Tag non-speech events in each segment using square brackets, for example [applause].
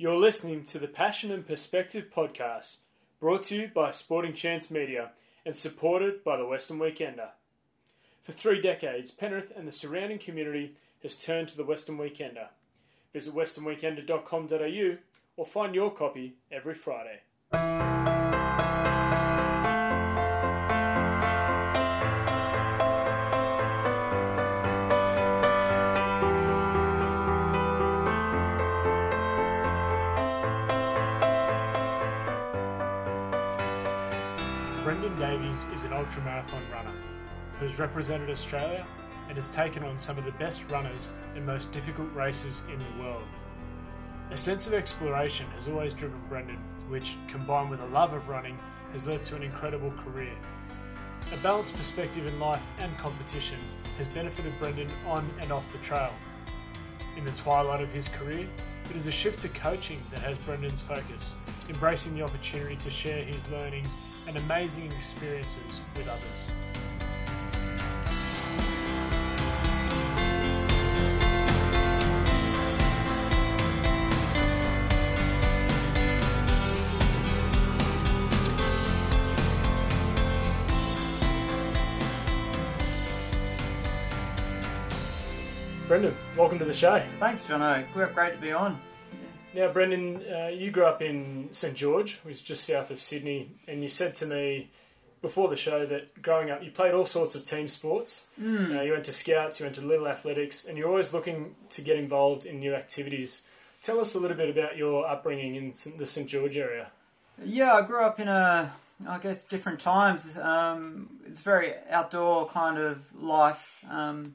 You're listening to the Passion and Perspective podcast, brought to you by Sporting Chance Media and supported by the Western Weekender. For three decades, Penrith and the surrounding community has turned to the Western Weekender. Visit westernweekender.com.au or find your copy every Friday. Is an ultramarathon runner who has represented Australia and has taken on some of the best runners and most difficult races in the world. A sense of exploration has always driven Brendan, which, combined with a love of running, has led to an incredible career. A balanced perspective in life and competition has benefited Brendan on and off the trail. In the twilight of his career, it is a shift to coaching that has Brendan's focus, embracing the opportunity to share his learnings and amazing experiences with others. To the show. Thanks, Jono. Great to be on. Now, Brendan, uh, you grew up in St George, which is just south of Sydney, and you said to me before the show that growing up you played all sorts of team sports. Mm. Uh, you went to scouts, you went to little athletics, and you're always looking to get involved in new activities. Tell us a little bit about your upbringing in the St George area. Yeah, I grew up in a, I guess, different times. Um, it's very outdoor kind of life. Um,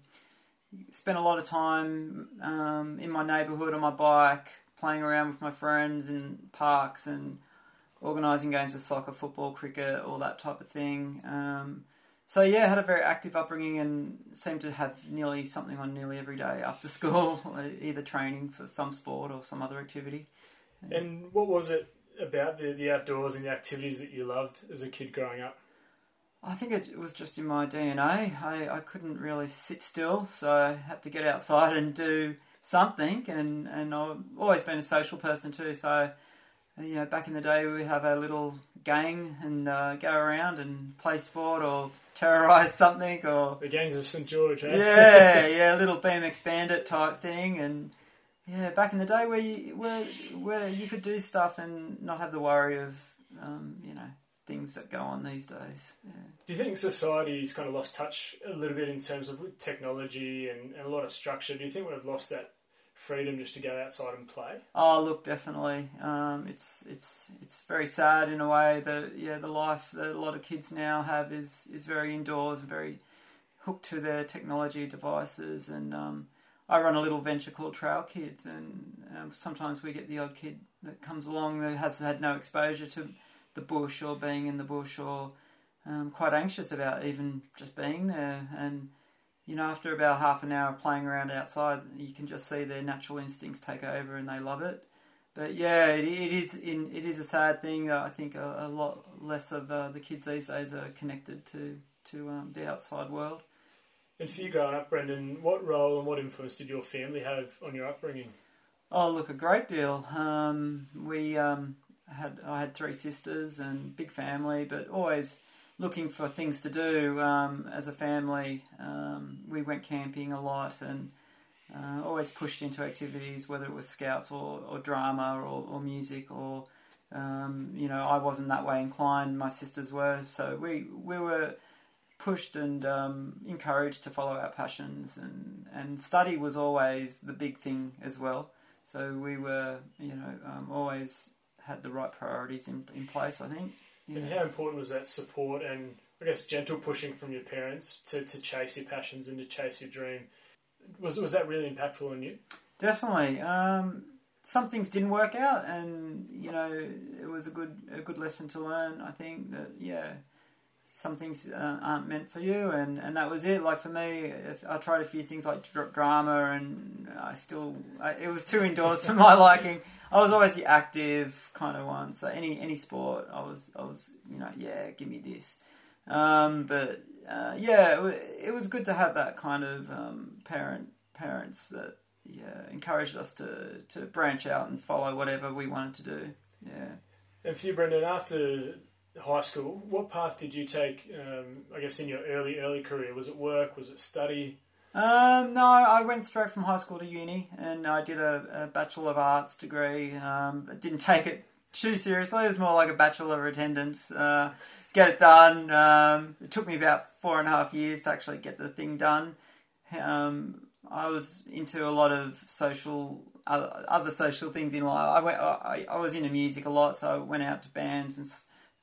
spent a lot of time um, in my neighbourhood on my bike, playing around with my friends in parks and organising games of soccer, football, cricket, all that type of thing. Um, so yeah, I had a very active upbringing and seemed to have nearly something on nearly every day after [laughs] school, either training for some sport or some other activity. And what was it about the, the outdoors and the activities that you loved as a kid growing up? I think it was just in my DNA. I, I couldn't really sit still, so I had to get outside and do something. And, and I've always been a social person too, so you know, back in the day we'd have a little gang and uh, go around and play sport or terrorise [laughs] something or the gangs of St George. Eh? Yeah, [laughs] yeah, little BMX Bandit type thing, and yeah, back in the day where you where where you could do stuff and not have the worry of um, you know things that go on these days. Yeah. Do you think society's kind of lost touch a little bit in terms of technology and, and, a lot of structure? Do you think we've lost that freedom just to go outside and play? Oh, look, definitely. Um, it's it's it's very sad in a way that yeah, the life that a lot of kids now have is is very indoors, and very hooked to their technology devices and. Um, I run a little venture called Trail Kids, and um, sometimes we get the odd kid that comes along that has had no exposure to the bush or being in the bush or um, quite anxious about even just being there. And you know, after about half an hour of playing around outside, you can just see their natural instincts take over and they love it. But yeah, it, it is in it is a sad thing. I think a, a lot less of uh, the kids these days are connected to to um, the outside world. And for you growing up, Brendan, what role and what influence did your family have on your upbringing? Oh, look, a great deal. Um, we um, had I had three sisters and big family, but always looking for things to do um, as a family. Um, we went camping a lot and uh, always pushed into activities, whether it was scouts or, or drama or, or, music or um, you know I wasn't that way inclined. My sisters were, so we we were pushed and um, encouraged to follow our passions and and study was always the big thing as well. So we were you know um, always had the right priorities in, in place, I think. Yeah. And how important was that support and, I guess, gentle pushing from your parents to, to chase your passions and to chase your dream? Was, was that really impactful on you? Definitely. Um, some things didn't work out, and you know it was a good a good lesson to learn. I think that yeah, some things uh, aren't meant for you, and, and that was it. Like for me, I tried a few things like drama, and I still I, it was too indoors for my [laughs] liking. I was always the active kind of one. So any any sport, I was I was you know yeah, give me this. Um, but uh, yeah, it, it, was good to have that kind of um, parent parents that yeah encouraged us to to branch out and follow whatever we wanted to do. Yeah. And for you, Brendan, after high school, what path did you take? Um, I guess in your early early career, was it work? Was it study? Um, no, I went straight from high school to uni, and I did a, a Bachelor of Arts degree. Um, didn't take it too seriously. It was more like a Bachelor of Attendance. Uh, get it done. Um, it took me about four and a half years to actually get the thing done. Um, I was into a lot of social, other, other social things in life. I went, I, I was into music a lot, so I went out to bands and,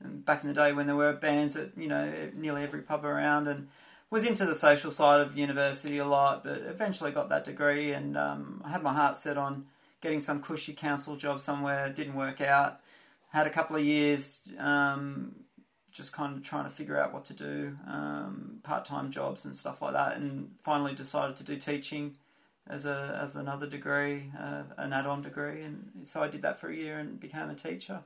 and back in the day when there were bands at you know nearly every pub around and was into the social side of university a lot, but eventually got that degree and um, I had my heart set on getting some cushy council job somewhere. Didn't work out. Had a couple of years um, just kind of trying to figure out what to do, um, part time jobs and stuff like that, and finally decided to do teaching as a as another degree, uh, an add on degree, and so I did that for a year and became a teacher.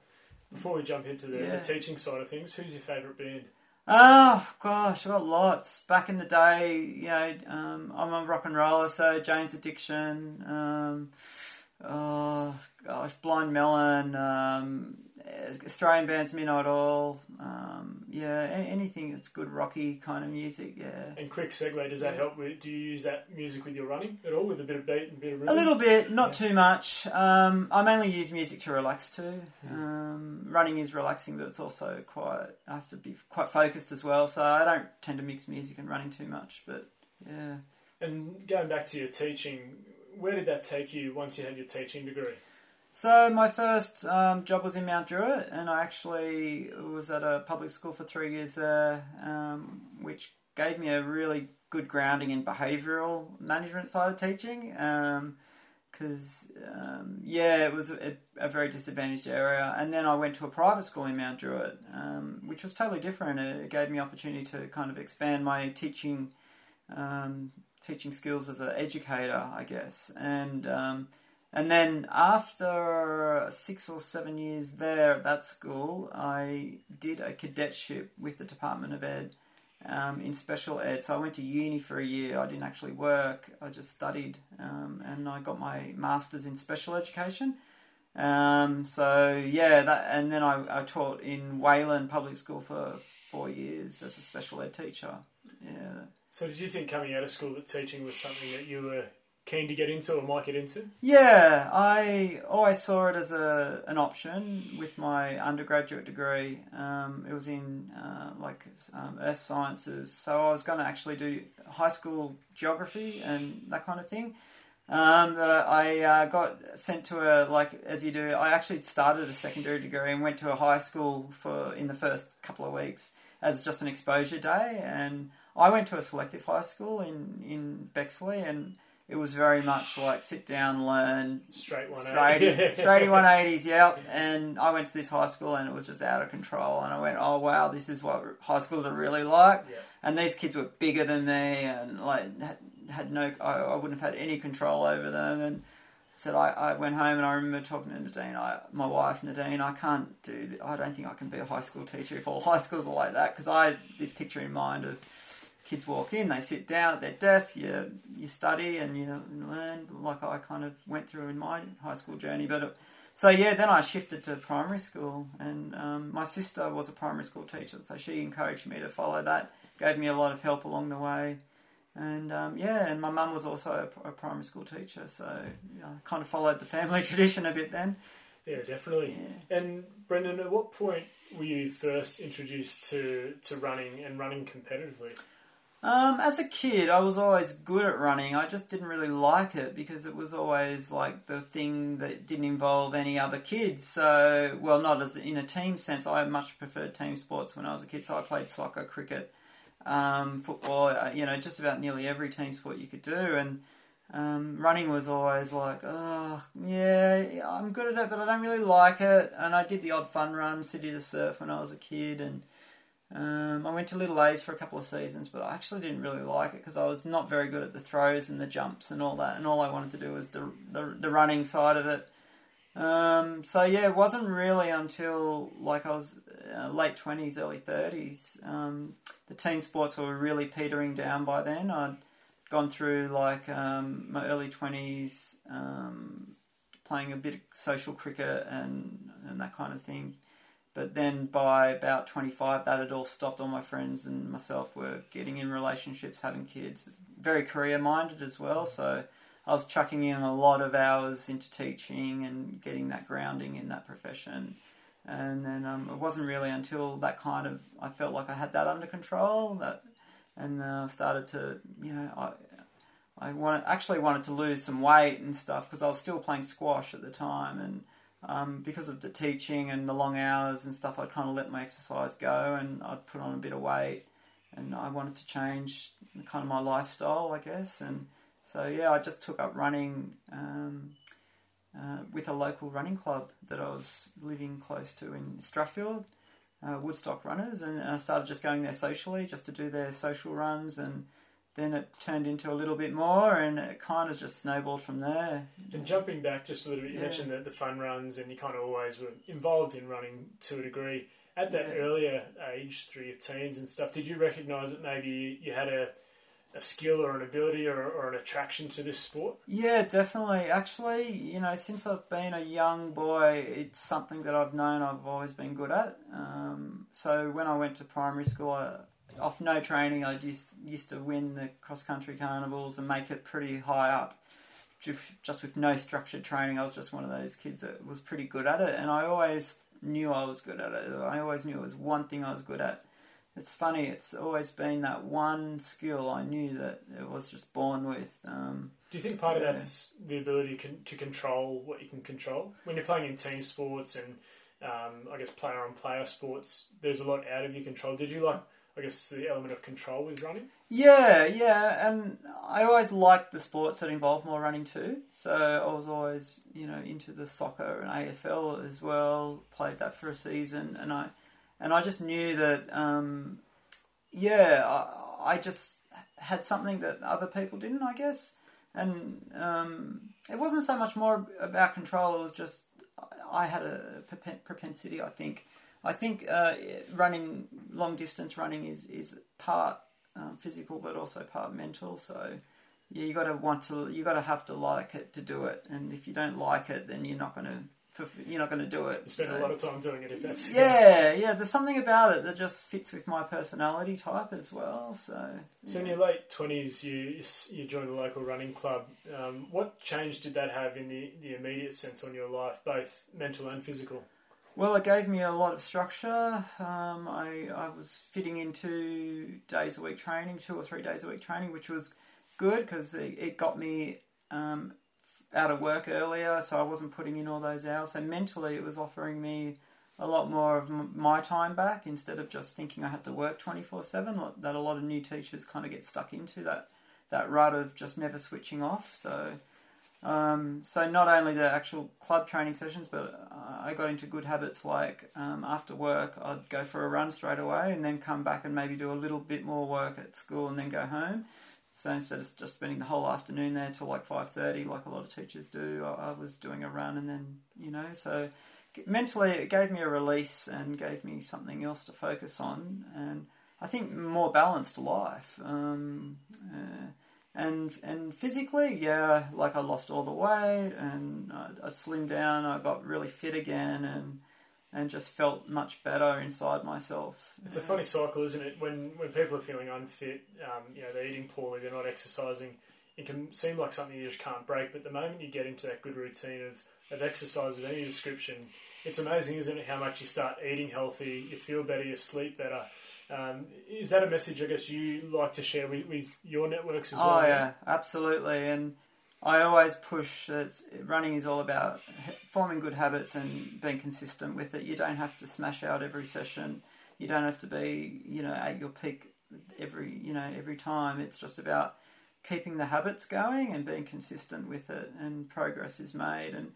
Before we jump into the, yeah. the teaching side of things, who's your favourite band? Oh gosh, I've got lots. Back in the day, you know, um, I'm a rock and roller, so Jane's Addiction, um, oh gosh, Blind Melon, um, Australian bands, Midnight Oil, um, yeah, anything that's good rocky kind of music, yeah. And quick segue, does that yeah. help? With, do you use that music with your running at all, with a bit of beat and a bit of rhythm? A little bit, not yeah. too much. Um, I mainly use music to relax too. Um, running is relaxing, but it's also quite. I have to be quite focused as well, so I don't tend to mix music and running too much. But yeah. And going back to your teaching, where did that take you once you had your teaching degree? So my first um, job was in Mount Druitt, and I actually was at a public school for three years there, um, which gave me a really good grounding in behavioural management side of teaching. Because um, um, yeah, it was a, a, very disadvantaged area, and then I went to a private school in Mount Druitt, um, which was totally different. It gave me opportunity to kind of expand my teaching um, teaching skills as an educator, I guess, and and then after six or seven years there at that school, I did a cadetship with the Department of Ed um, in special ed. So I went to uni for a year. I didn't actually work. I just studied, um, and I got my masters in special education. Um, so yeah, that and then I, I taught in Whalan Public School for four years as a special ed teacher. Yeah. So did you think coming out of school that teaching was something that you were keen to get into or might get into? Yeah, I always saw it as a an option with my undergraduate degree. Um, it was in uh, like um, earth sciences, so I was going to actually do high school geography and that kind of thing. Um, that I, uh, got sent to a like as you do. I actually started a secondary degree and went to a high school for in the first couple of weeks as just an exposure day. And I went to a selective high school in in Bexley and it was very much like sit down, learn straight one straight [laughs] one eighties. Yep. And I went to this high school and it was just out of control. And I went, oh wow, this is what high schools are really like. Yeah. And these kids were bigger than me and like had, had no, I, I, wouldn't have had any control over them. And said I, I went home and I remember talking to Nadine, I, my wife Nadine, I can't do, I don't think I can be a high school teacher if all [laughs] high schools are like that because I had this picture in mind of kids walk in, they sit down at their desk, you you study and you learn like I kind of went through in my high school journey. But it, so yeah, then I shifted to primary school, and um, my sister was a primary school teacher, so she encouraged me to follow that, gave me a lot of help along the way. And um, yeah, and my mum was also a, a, primary school teacher, so I kind of followed the family [laughs] tradition a bit then. Yeah, definitely. Yeah. And Brendan, at what point were you first introduced to, to running and running competitively? Um, as a kid, I was always good at running. I just didn't really like it because it was always like the thing that didn't involve any other kids. So, well, not as in a team sense. I much preferred team sports when I was a kid. So I played soccer, cricket, um, football. Uh, you know, just about nearly every team sport you could do. And um, running was always like, oh, yeah, I'm good at it, but I don't really like it. And I did the odd fun run, city to surf when I was a kid, and um, I went to Little A's for a couple of seasons, but I actually didn't really like it because I was not very good at the throws and the jumps and all that, and all I wanted to do was the the, the running side of it. Um, so yeah, it wasn't really until like I was uh, late twenties, early thirties. Um, the team sports were really petering down by then. I'd gone through like um, my early twenties, um, playing a bit of social cricket and and that kind of thing. But then by about 25, that had all stopped. All my friends and myself were getting in relationships, having kids, very career minded as well. So I was chucking in a lot of hours into teaching and getting that grounding in that profession. And then um, it wasn't really until that kind of I felt like I had that under control that, and uh, started to you know I I wanted actually wanted to lose some weight and stuff because I was still playing squash at the time and um, because of the teaching and the long hours and stuff, I'd kind of let my exercise go and I'd put on a bit of weight. And I wanted to change kind of my lifestyle, I guess. And so, yeah, I just took up running um, uh, with a local running club that I was living close to in Strathfield, uh, Woodstock Runners. And I started just going there socially, just to do their social runs and then it turned into a little bit more and it kind of just snowballed from there. And jumping back just a little bit, you yeah. mentioned the, the fun runs and you kind of always were involved in running to a degree. At that yeah. earlier age, through your teens and stuff, did you recognise that maybe you had a, a skill or an ability or, or, an attraction to this sport? Yeah, definitely. Actually, you know, since I've been a young boy, it's something that I've known I've always been good at. Um, so when I went to primary school, I off no training, I used used to win the cross country carnivals and make it pretty high up. Just with no structured training, I was just one of those kids that was pretty good at it, and I always knew I was good at it. I always knew it was one thing I was good at. It's funny; it's always been that one skill I knew that it was just born with. Um, Do you think part yeah. of that's the ability to control what you can control when you're playing in team sports and um, I guess player on player sports? There's a lot out of your control. Did you like? I guess the element of control with running. Yeah, yeah, and I always liked the sports that involved more running too. So I was always, you know, into the soccer and AFL as well. Played that for a season, and I, and I just knew that, um, yeah, I, I just had something that other people didn't, I guess, and um, it wasn't so much more about control. It was just I had a propensity, I think, I think uh, running long distance running is is part um, physical but also part mental. So yeah, you got to want to you got to have to like it to do it, and if you don't like it, then you're not going to you're not going to do it. You spend so, a lot of time doing it if that's yeah, yeah. There's something about it that just fits with my personality type as well. So so in your late twenties, you you joined the local running club. Um, what change did that have in the the immediate sense on your life, both mental and physical? Well, it gave me a lot of structure. Um, I, I was fitting into days a week training, two or three days a week training, which was good because it, it, got me um, out of work earlier, so I wasn't putting in all those hours. So mentally, it was offering me a lot more of my time back instead of just thinking I had to work 24 7 that a lot of new teachers kind of get stuck into that, that rut of just never switching off. So um, so not only the actual club training sessions, but uh, I got into good habits like um, after work I'd go for a run straight away and then come back and maybe do a little bit more work at school and then go home. So instead of just spending the whole afternoon there till like five thirty, like a lot of teachers do, I, I was doing a run and then you know so mentally it gave me a release and gave me something else to focus on and I think more balanced life. Um, uh, and and physically, yeah, like I lost all the weight and I, I slimmed down. I got really fit again, and and just felt much better inside myself. It's a funny cycle, isn't it? When when people are feeling unfit, um, you know, they're eating poorly, they're not exercising. It can seem like something you just can't break, but the moment you get into that good routine of, of exercise of any description, it's amazing, isn't it? How much you start eating healthy, you feel better, you sleep better, um, is that a message I guess you like to share with, with your networks as well? Oh yeah, absolutely. And I always push that running is all about forming good habits and being consistent with it. You don't have to smash out every session. You don't have to be you know at your peak every you know every time. It's just about keeping the habits going and being consistent with it, and progress is made. And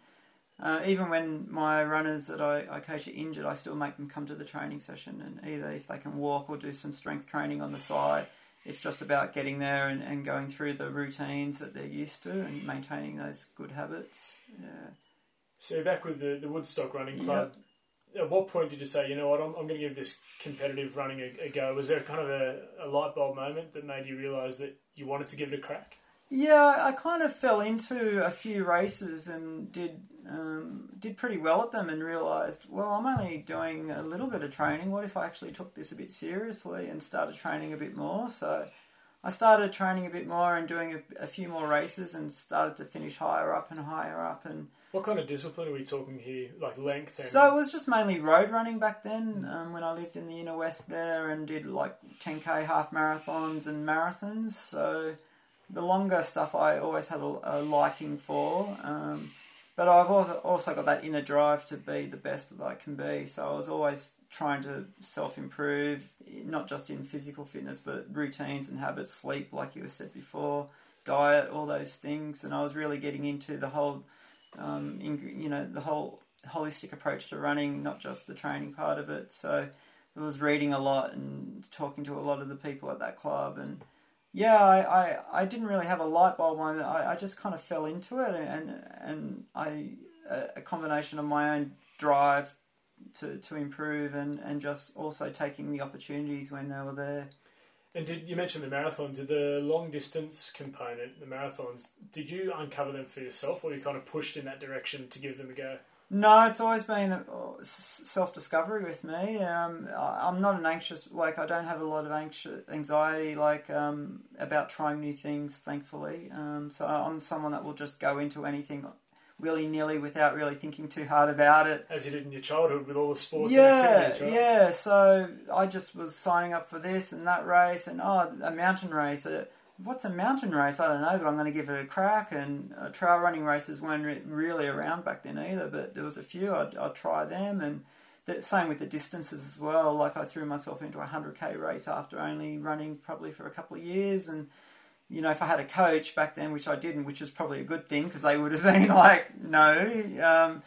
uh, even when my runners that I, I coach are injured, I still make them come to the training session. And either if they can walk or do some strength training on the side, it's just about getting there and, and going through the routines that they're used to and maintaining those good habits. Yeah. So you're back with the, the Woodstock Running Club. Yep. At what point did you say, you know what, I'm, I'm going to give this competitive running a, a go? Was there kind of a, a light bulb moment that made you realise that you wanted to give it a crack? Yeah, I kind of fell into a few races and did um, did pretty well at them, and realised, well, I'm only doing a little bit of training. What if I actually took this a bit seriously and started training a bit more? So I started training a bit more and doing a, a few more races, and started to finish higher up and higher up, and What kind of discipline are we talking here? Like length and So it was just mainly road running back then um, when I lived in the inner west there and did like 10k half marathons and marathons. So the longer stuff I always had a, a liking for. Um, but I've also, got that inner drive to be the best that I can be. So I was always trying to self improve, not just in physical fitness, but routines and habits, sleep, like you said before, diet, all those things. And I was really getting into the whole um, you know, the whole holistic approach to running, not just the training part of it. So I was reading a lot and talking to a lot of the people at that club, and yeah, I, I, I didn't really have a light bulb moment. I, I just kind of fell into it, and and I a, combination of my own drive to, to improve and, and just also taking the opportunities when they were there. And did you mentioned the marathon? Did the long distance component, the marathons, did you uncover them for yourself, or you kind of pushed in that direction to give them a go? No, it's always been self discovery with me. Um, I'm not an anxious like I don't have a lot of anxious anxiety like um, about trying new things. Thankfully, um, so I'm someone that will just go into anything willy nilly without really thinking too hard about it. As you did in your childhood with all the sports yeah, and right? yeah. So I just was signing up for this and that race, and oh, a mountain race. Uh, what's a mountain race? I don't know, but I'm going to give it a crack. And uh, trail running races weren't re- really around back then either, but there was a few. I'd, I'd try them, and the same with the distances as well. Like I threw myself into a hundred k race after only running probably for a couple of years, and you know, if I had a coach back then, which I didn't, which was probably a good thing because they would have been [laughs] like, no. Um,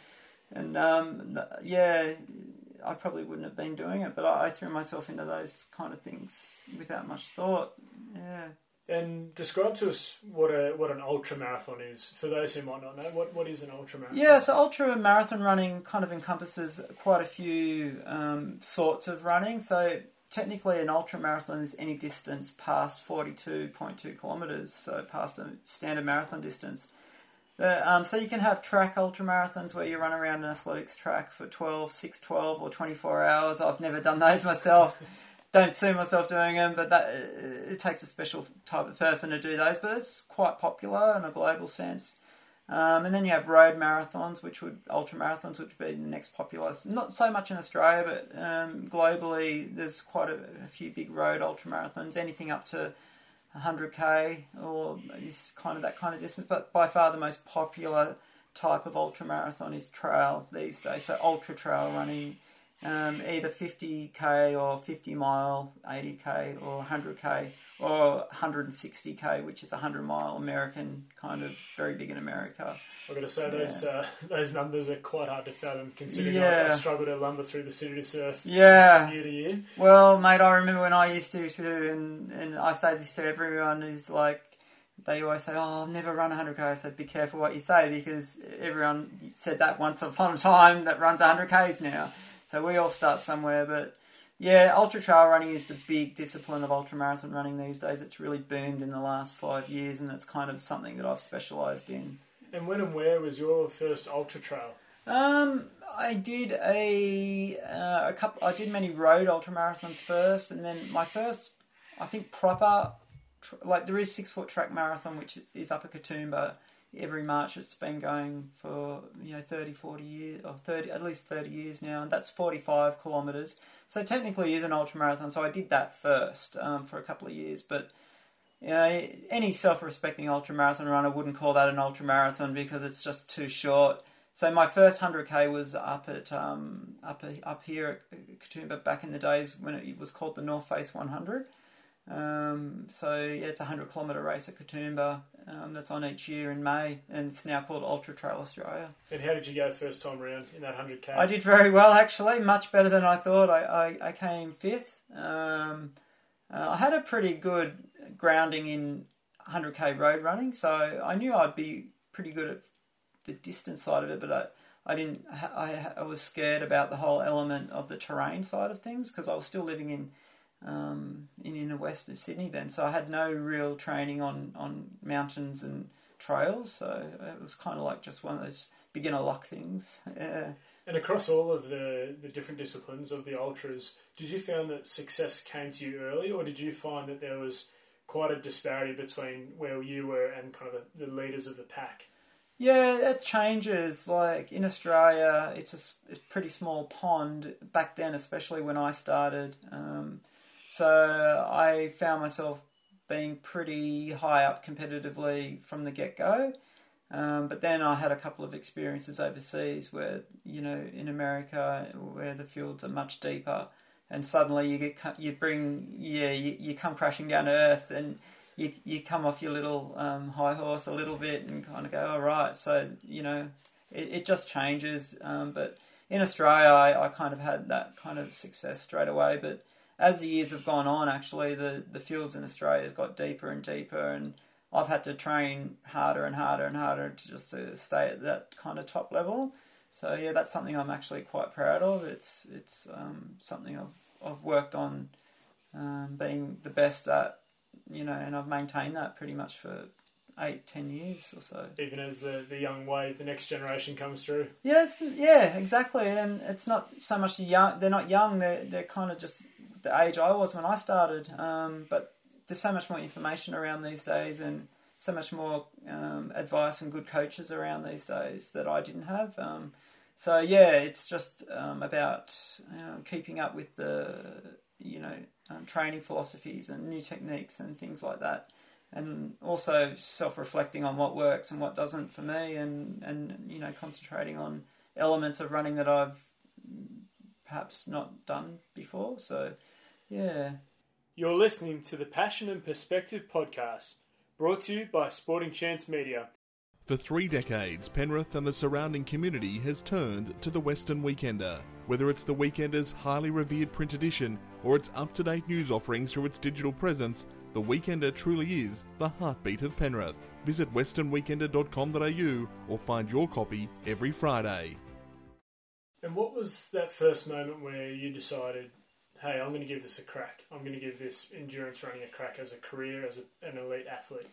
and um, yeah, I probably wouldn't have been doing it, but I, I threw myself into those kind of things without much thought. Yeah. And describe to us what a what an ultra marathon is for those who might not know. What what is an ultra marathon? Yeah, so ultra marathon running kind of encompasses quite a few um, sorts of running. So technically, an ultra marathon is any distance past 42.2 kilometres, so past a standard marathon distance. Uh, um, so you can have track ultra marathons where you run around an athletics track for 12, 6, 12 or 24 hours. I've never done those [laughs] myself. Don't see myself doing them, but that it takes a special type of person to do those. But it's quite popular in a global sense. Um, and then you have road marathons, which would ultra marathons, which would be the next popular. Not so much in Australia, but um, globally, there's quite a, a few big road ultra marathons. Anything up to 100k or is kind of that kind of distance. But by far, the most popular type of ultra marathon is trail these days. So ultra trail running, um, either 50k or 50 mile, 80k or 100k or 160k, which is a 100 mile American kind of very big in America. I've got to say those uh, [laughs] those numbers are quite hard to fathom, considering Yeah. I, I struggle to lumber through the city to surf Yeah. year to year. Well, mate, I remember when I used to too, and, and I say this to everyone is like, they always say, "Oh, I'll never run 100k." I said, "Be careful what you say because everyone said that once upon a time that runs 100k's now." So we all start somewhere, but yeah, ultra trail running is the big discipline of ultra marathon running these days. It's really boomed in the last five years, and it's kind of something that I've specialised in. And when and where was your first ultra trail? Um, I did a uh, a couple. I did many road ultra marathons first, and then my first, I think proper, tr- like there is six foot track marathon which is, is up at Katoomba every March. It's been going for you know 30, 40 years or thirty at least thirty years now, and that's forty five kilometres. So technically, it is an ultra marathon. So I did that first um, for a couple of years, but. You know, any self-respecting ultra marathon runner wouldn't call that an ultra marathon because it's just too short. So my first hundred k was up at um, up up here at Katoomba back in the days when it was called the North Face 100. Um, so yeah, it's a hundred kilometre race at Katoomba um, that's on each year in May, and it's now called Ultra Trail Australia. And how did you go first time around in that 100k? I did very well actually, much better than I thought. I, I, I came fifth. Um, uh, I had a pretty good grounding in 100k road running, so I knew I'd be pretty good at the distance side of it, but I, I didn't. I, I was scared about the whole element of the terrain side of things because I was still living in um, in inner west of Sydney then. So I had no real training on, on mountains and trails. So it was kind of like just one of those beginner luck things. [laughs] Yeah. And across all of the, the different disciplines of the ultras, did you find that success came to you early, or did you find that there was quite a disparity between where you were and kind of the, the leaders of the pack? Yeah, it changes. Like in Australia, it's a, a pretty small pond back then, especially when I started. Um, so I found myself being pretty high up competitively from the get go. Um, but then I had a couple of experiences overseas where, you know, in America, where the fields are much deeper, and suddenly you get you bring yeah you, you come crashing down to earth and you you come off your little um, high horse a little bit and kind of go all right. So you know, it, it just changes. Um, but in Australia, I, I kind of had that kind of success straight away. But as the years have gone on, actually, the the fields in Australia has got deeper and deeper and I've had to train harder and harder and harder to just to stay at that kind of top level. So yeah, that's something I'm actually quite proud of. It's it's um, something I've I've worked on um, being the best at, you know, and I've maintained that pretty much for eight, ten years or so. Even as the, the young wave, the next generation comes through. Yeah, it's yeah, exactly, and it's not so much the young. They're not young. They're they're kind of just the age I was when I started. Um, but there's so much more information around these days and so much more um, advice and good coaches around these days that I didn't have. Um, so yeah, it's just um, about keeping up with the you know um, training philosophies and new techniques and things like that, and also self-reflecting on what works and what doesn't for me, and and you know concentrating on elements of running that I've perhaps not done before. So yeah. You're listening to the Passion and Perspective podcast, brought to you by Sporting Chance Media. For three decades, Penrith and the surrounding community has turned to the Western Weekender. Whether it's the Weekender's highly revered print edition or its up to date news offerings through its digital presence, the Weekender truly is the heartbeat of Penrith. Visit westernweekender.com.au or find your copy every Friday. And what was that first moment where you decided hey, I'm going to give this a crack. I'm going to give this endurance running a crack as a career, as a, an elite athlete?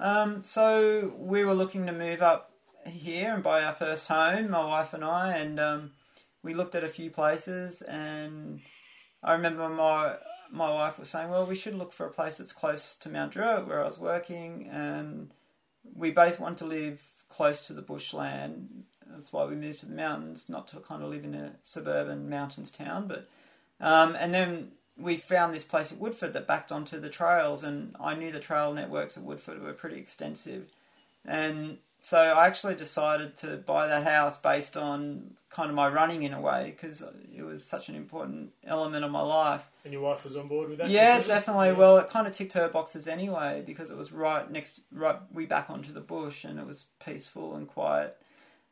Um, so we were looking to move up here and buy our first home, my wife and I, and um, we looked at a few places. And I remember my my wife was saying, "Well, we should look for a place that's close to Mount Druitt, where I was working." And we both want to live close to the bushland. That's why we moved to the mountains, not to kind of live in a suburban mountains town, but um, and then we found this place at Woodford that backed onto the trails, and I knew the trail networks at Woodford were pretty extensive. And so I actually decided to buy that house based on kind of my running in a way because it was such an important element of my life. And your wife was on board with that? Yeah, decision? definitely. Yeah. Well, it kind of ticked her boxes anyway because it was right next, right we back onto the bush and it was peaceful and quiet.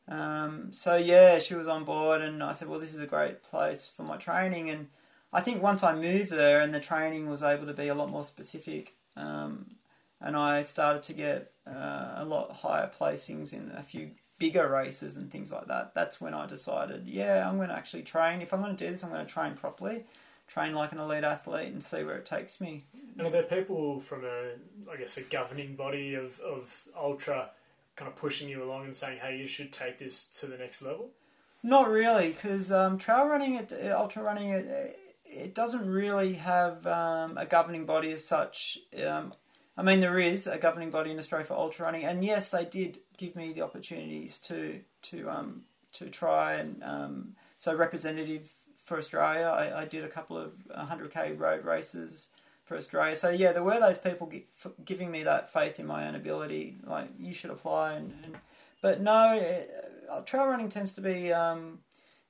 Um, so yeah, she was on board, and I said, "Well, this is a great place for my training." And I think once I moved there, and the training was able to be a lot more specific, um, and I started to get uh, a lot higher placings in a few bigger races and things like that. That's when I decided, yeah, I'm going to actually train. If I'm going to do this, I'm going to train properly, train like an elite athlete, and see where it takes me. And are there people from a, I guess, a governing body of, of ultra kind of pushing you along and saying, "Hey, you should take this to the next level"? Not really, because um, trail running, it, ultra running, it, it doesn't really have um, a governing body as such. Um, I mean, there is a governing body in Australia for ultra running, and yes, they did give me the opportunities to to um, to try and um, so representative for Australia. I, I did a couple of 100k road races for Australia. So yeah, there were those people giving me that faith in my own ability. Like you should apply, and, and but no, it, uh, trail running tends to be um,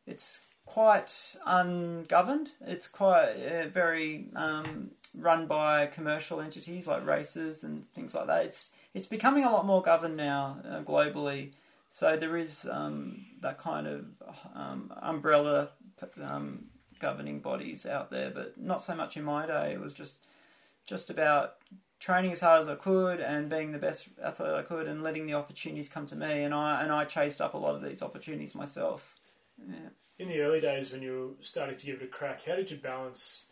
it's quite ungoverned. It's quite uh, very um, run by commercial entities like races and things like that. It's it's becoming a lot more governed now uh, globally. So there is um, that kind of um, umbrella um, governing bodies out there, but not so much in my day. It was just just about training as hard as I could and being the best athlete I could and letting the opportunities come to me. And I and I chased up a lot of these opportunities myself. Yeah. In the early days when you started to give it a crack, how did you balance,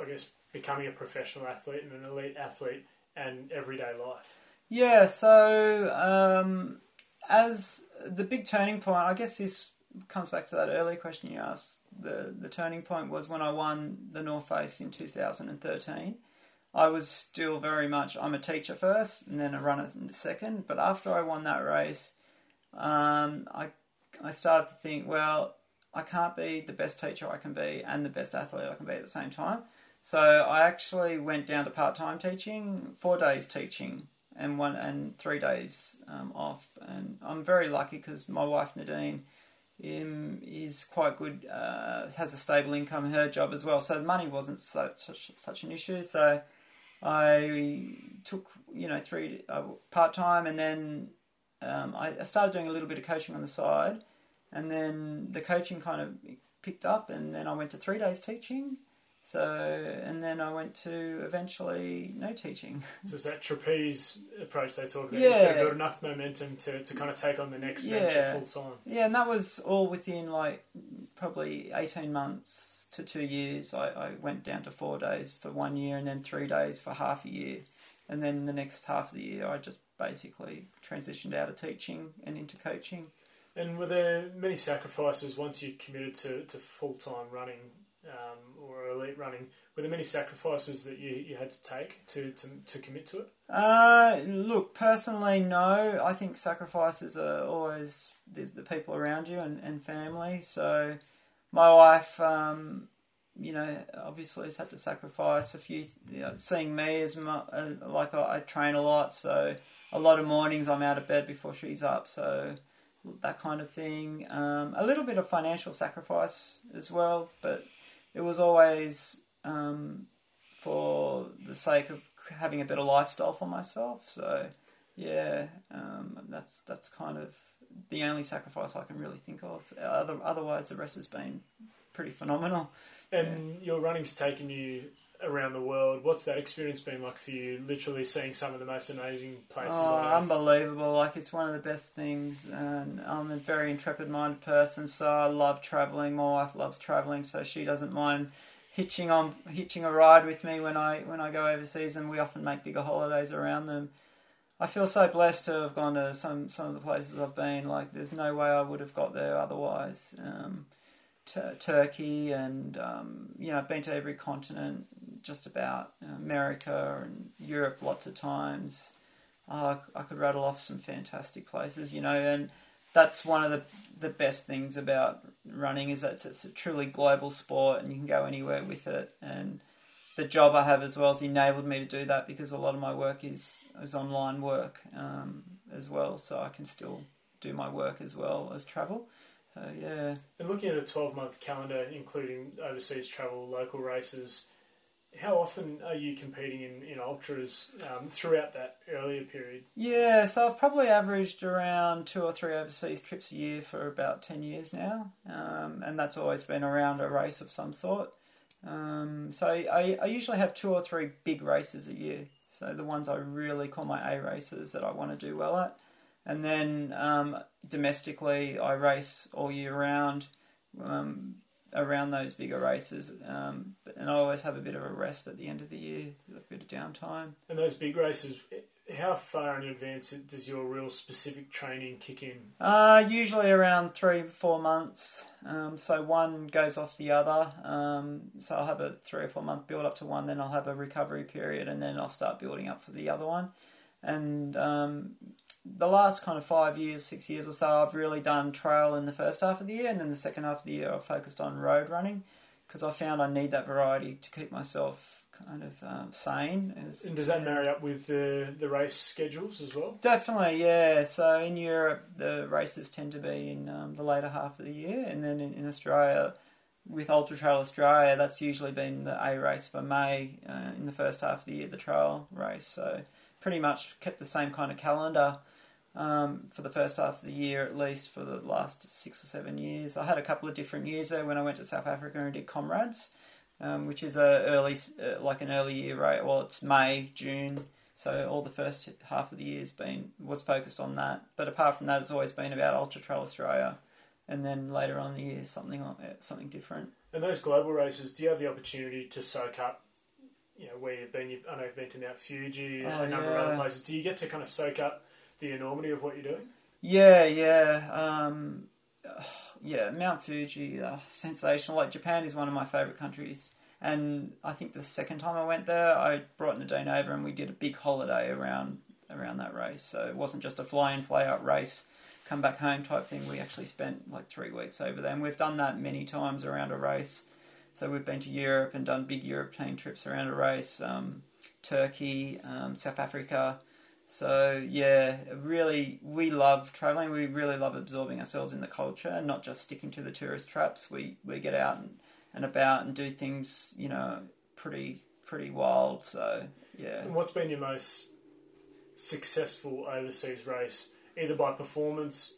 I guess, becoming a professional athlete and an elite athlete and everyday life? Yeah, so um, as the big turning point, I guess this comes back to that earlier question you asked. The the turning point was when I won the North Face in 2013. I was still very much I'm a teacher first and then a runner second. But after I won that race, um, I I started to think, well, I can't be the best teacher I can be and the best athlete I can be at the same time. So I actually went down to part time teaching, four days teaching, and one and three days um, off. And I'm very lucky because my wife Nadine um, is quite good, uh, has a stable income in her job as well. So the money wasn't such such, such an issue. So I took you know three uh, part time, and then um, I, I started doing a little bit of coaching on the side, and then the coaching kind of picked up, and then I went to three days teaching so, and then I went to eventually no teaching. [laughs] So it's that trapeze approach they talk about. Yeah. You've got to build enough momentum to, to kind of take on the next Yeah. venture full time. Yeah, and that was all within like probably 18 months to two years. I, I went down to four days for one year and then three days for half a year. And then the next half of the year, I just basically transitioned out of teaching and into coaching. And were there many sacrifices once you committed to, to full time running um, or elite running? Were there many sacrifices that you, you had to take to, to, to commit to it? Uh, look, personally, no. I think sacrifices are always the, the people around you and, and family. So, my wife, um, you know, obviously has had to sacrifice a few. You know, seeing me as mu uh, like I, I train a lot, so a lot of mornings I'm out of bed before she's up. So that kind of thing. Um, a little bit of financial sacrifice as well, but it was always um, for the sake of having a better lifestyle for myself. So yeah, um, that's that's kind of the only sacrifice I can really think of. Other, otherwise, the rest has been pretty phenomenal. And your running's taken you around the world. What's that experience been like for you? Literally seeing some of the most amazing places Oh, unbelievable! Like it's one of the best things, and I'm a very intrepid-minded person, so I love traveling. My wife loves traveling, so she doesn't mind hitching on hitching a ride with me when I when I go overseas, and we often make bigger holidays around them. I feel so blessed to have gone to some some of the places I've been. Like, there's no way I would have got there otherwise. Um, Tur- Turkey and um, you know I've been to every continent, just about America and Europe lots of times. Uh, I could rattle off some fantastic places, you know, and that's one of the the best things about running is that it's, it's a truly global sport and you can go anywhere with it. And the job I have as well has enabled me to do that because a lot of my work is is online work um, as well, so I can still do my work as well as travel. Uh, yeah. And looking at a 12 month calendar, including overseas travel, local races, how often are you competing in, in ultras um, throughout that earlier period? Yeah, so I've probably averaged around two or three overseas trips a year for about 10 years now, um, and that's always been around a race of some sort. Um, so I, I usually have two or three big races a year, so the ones I really call my A races that I want to do well at. And then um, domestically, I race all year round um, around those bigger races, um, and I always have a bit of a rest at the end of the year, a bit of downtime. And those big races, how far in advance does your real specific training kick in? Uh, usually around three, four months. Um, so one goes off the other. Um, so I'll have a three or four month build up to one, then I'll have a recovery period, and then I'll start building up for the other one. And um, the last kind of five years, six years or so, I've really done trail in the first half of the year, and then the second half of the year, I've focused on road running because I found I need that variety to keep myself kind of um, sane. As, And does that marry up with the, the race schedules as well? Definitely, yeah. So in Europe, the races tend to be in um, the later half of the year, and then in, in Australia, with Ultra Trail Australia, that's usually been the A race for May uh, in the first half of the year, the trail race. So pretty much kept the same kind of calendar um, for the first half of the year, at least for the last six or seven years. I had a couple of different years there when I went to South Africa and did Comrades, um, which is a early, uh, like an early year rate. Well, it's May, June. So all the first half of the year's been was focused on that, but apart from that, it's always been about Ultra Trail Australia, and then later on in the year something like- something different. And those global races, do you have the opportunity to soak up you know where you've been. You've, I know you've been to Mount Fuji Oh, a number of other places. Do you get to kind of soak up the enormity of what you're doing? Yeah, yeah, um, yeah. Mount Fuji, uh, sensational. Like Japan is one of my favorite countries, and I think the second time I went there, I brought Nadine over and we did a big holiday around around that race. So it wasn't just a fly in, fly out race, come back home type thing. We actually spent like three weeks over there, and we've done that many times around a race. So we've been to Europe and done big European trips around a race, um, Turkey, um, South Africa. So yeah, really, we love traveling. We really love absorbing ourselves in the culture and not just sticking to the tourist traps. We we get out and, and about and do things, you know, pretty pretty wild. So yeah. And what's been your most successful overseas race, either by performance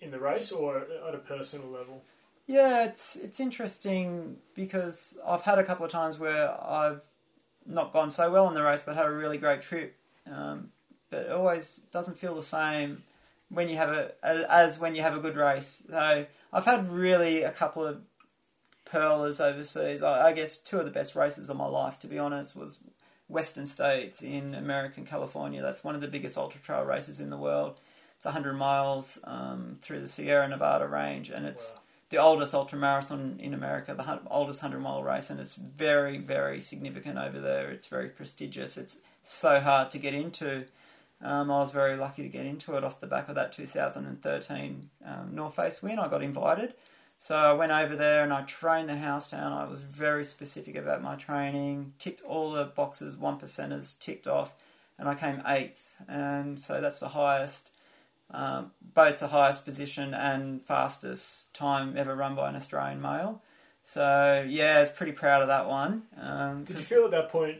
in the race or at a personal level? Yeah, it's it's interesting because I've had a couple of times where I've not gone so well in the race, but had a really great trip. Um, but it always doesn't feel the same when you have a as, when you have a good race. So I've had really a couple of pearlers overseas. I, I guess two of the best races of my life, to be honest, was Western States in American California. That's one of the biggest ultra trail races in the world. It's 100 miles um, through the Sierra Nevada range, and it's Wow. the oldest ultra marathon in America, the oldest 100 mile race, and it's very, very significant over there. It's very prestigious. It's so hard to get into. Um, I was very lucky to get into it off the back of that 2013 um, North Face win. I got invited. So I went over there and I trained the house down. I was very specific about my training, ticked all the boxes, one percenters ticked off, and I came eighth. And so that's the highest, um, both the highest position and fastest time ever run by an Australian male. So yeah, I was pretty proud of that one. Um, Did you feel at that point?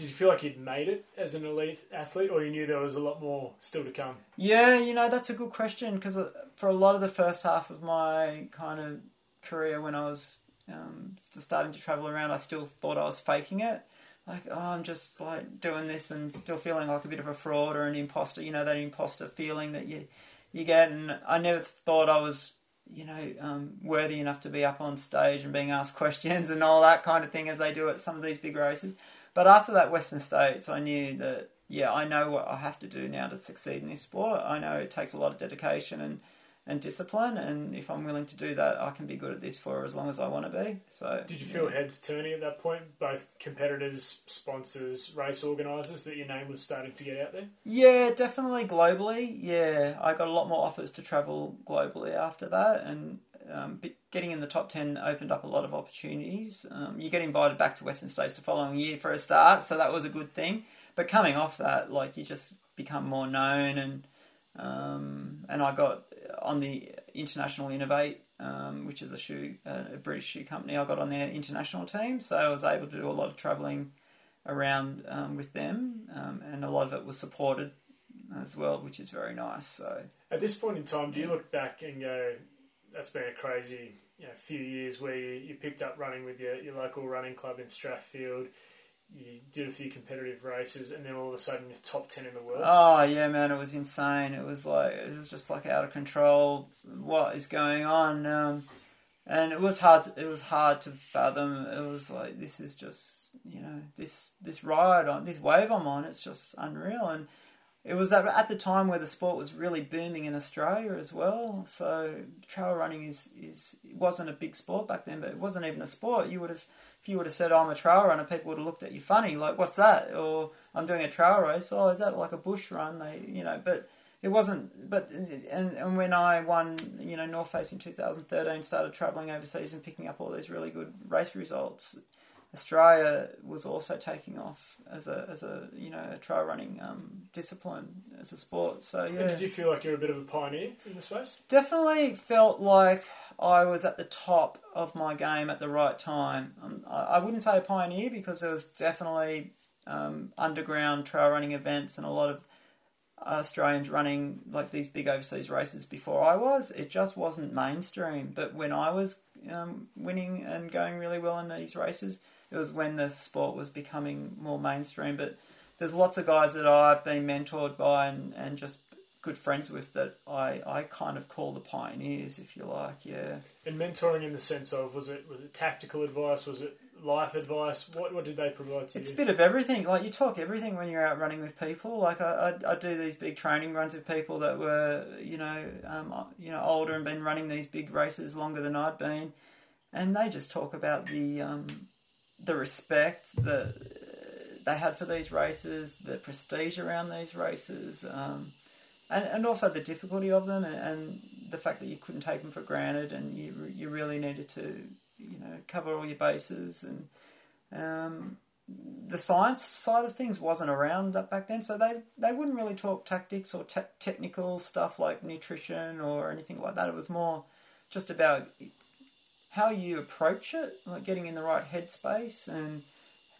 Did you feel like you'd made it as an elite athlete, or you knew there was a lot more still to come? Yeah, you know, that's a good question because for a lot of the first half of my kind of career when I was um, starting to travel around, I still thought I was faking it. Like, oh, I'm just like doing this and still feeling like a bit of a fraud or an imposter, you know, that imposter feeling that you, you get. And I never thought I was, you know, um, worthy enough to be up on stage and being asked [laughs] questions and all that kind of thing as they do at some of these big races. But after that Western States, I knew that yeah, I know what I have to do now to succeed in this sport. I know it takes a lot of dedication and, and discipline, and if I'm willing to do that, I can be good at this for as long as I want to be. So, Did you feel heads turning at that point, both competitors, sponsors, race organisers, that your name was starting to get out there? Yeah, definitely globally. Yeah, I got a lot more offers to travel globally after that, and um, getting in the top 10 opened up a lot of opportunities. Um, you get invited back to Western States the following year for a start, so that was a good thing. But coming off that, like, you just become more known, and um, and I got on the International inov-8, um, which is a shoe, a British shoe company. I got on their international team, so I was able to do a lot of traveling around um, with them, um, and a lot of it was supported as well, which is very nice. So At this point in time, do you look back and go, "That's been a crazy you know, few years where you, you picked up running with your, your local running club in Strathfield, you did a few competitive races, and then all of a sudden you're top ten in the world." Oh yeah, man, it was insane. It was like it was just like out of control. What is going on? Um, and it was hard. To, it was hard to fathom. It was like this is just you know this this ride on this wave I'm on. It's just unreal. And it was at, the time where the sport was really booming in Australia as well. So trail running is is wasn't a big sport back then, but it wasn't even a sport. You would have if you would have said oh, I'm a trail runner, people would have looked at you funny, like what's that? Or I'm doing a trail race. Oh, is that like a bush run? They you know, but it wasn't. But and and when I won, you know, North Face in 2013, started traveling overseas and picking up all these really good race results. Australia was also taking off as a as a you know a trail running um, discipline as a sport. So And yeah, did you feel like you're a bit of a pioneer in the space? definitely felt like I was at the top of my game at the right time. Um, I, I wouldn't say a pioneer because there was definitely um, underground trail running events and a lot of Australians running like these big overseas races before I was. It just wasn't mainstream. But when I was um, winning and going really well in these races, it was when the sport was becoming more mainstream. But there's lots of guys that I've been mentored by and, and just good friends with that I, I kind of call the pioneers, if you like. Yeah. And mentoring in the sense of was it was it tactical advice? Was it life advice? What what did they provide to you? It's a bit of everything. Like you talk everything when you're out running with people. Like I, I, I do these big training runs with people that were, you know, um, you know, older and been running these big races longer than I'd been, and they just talk about the um, the respect that they had for these races, the prestige around these races, um, and and also the difficulty of them, and, and the fact that you couldn't take them for granted, and you you really needed to, you know, cover all your bases and. Um, the science side of things wasn't around that back then, so they they wouldn't really talk tactics or te- technical stuff like nutrition or anything like that. It was more just about how you approach it, like getting in the right headspace and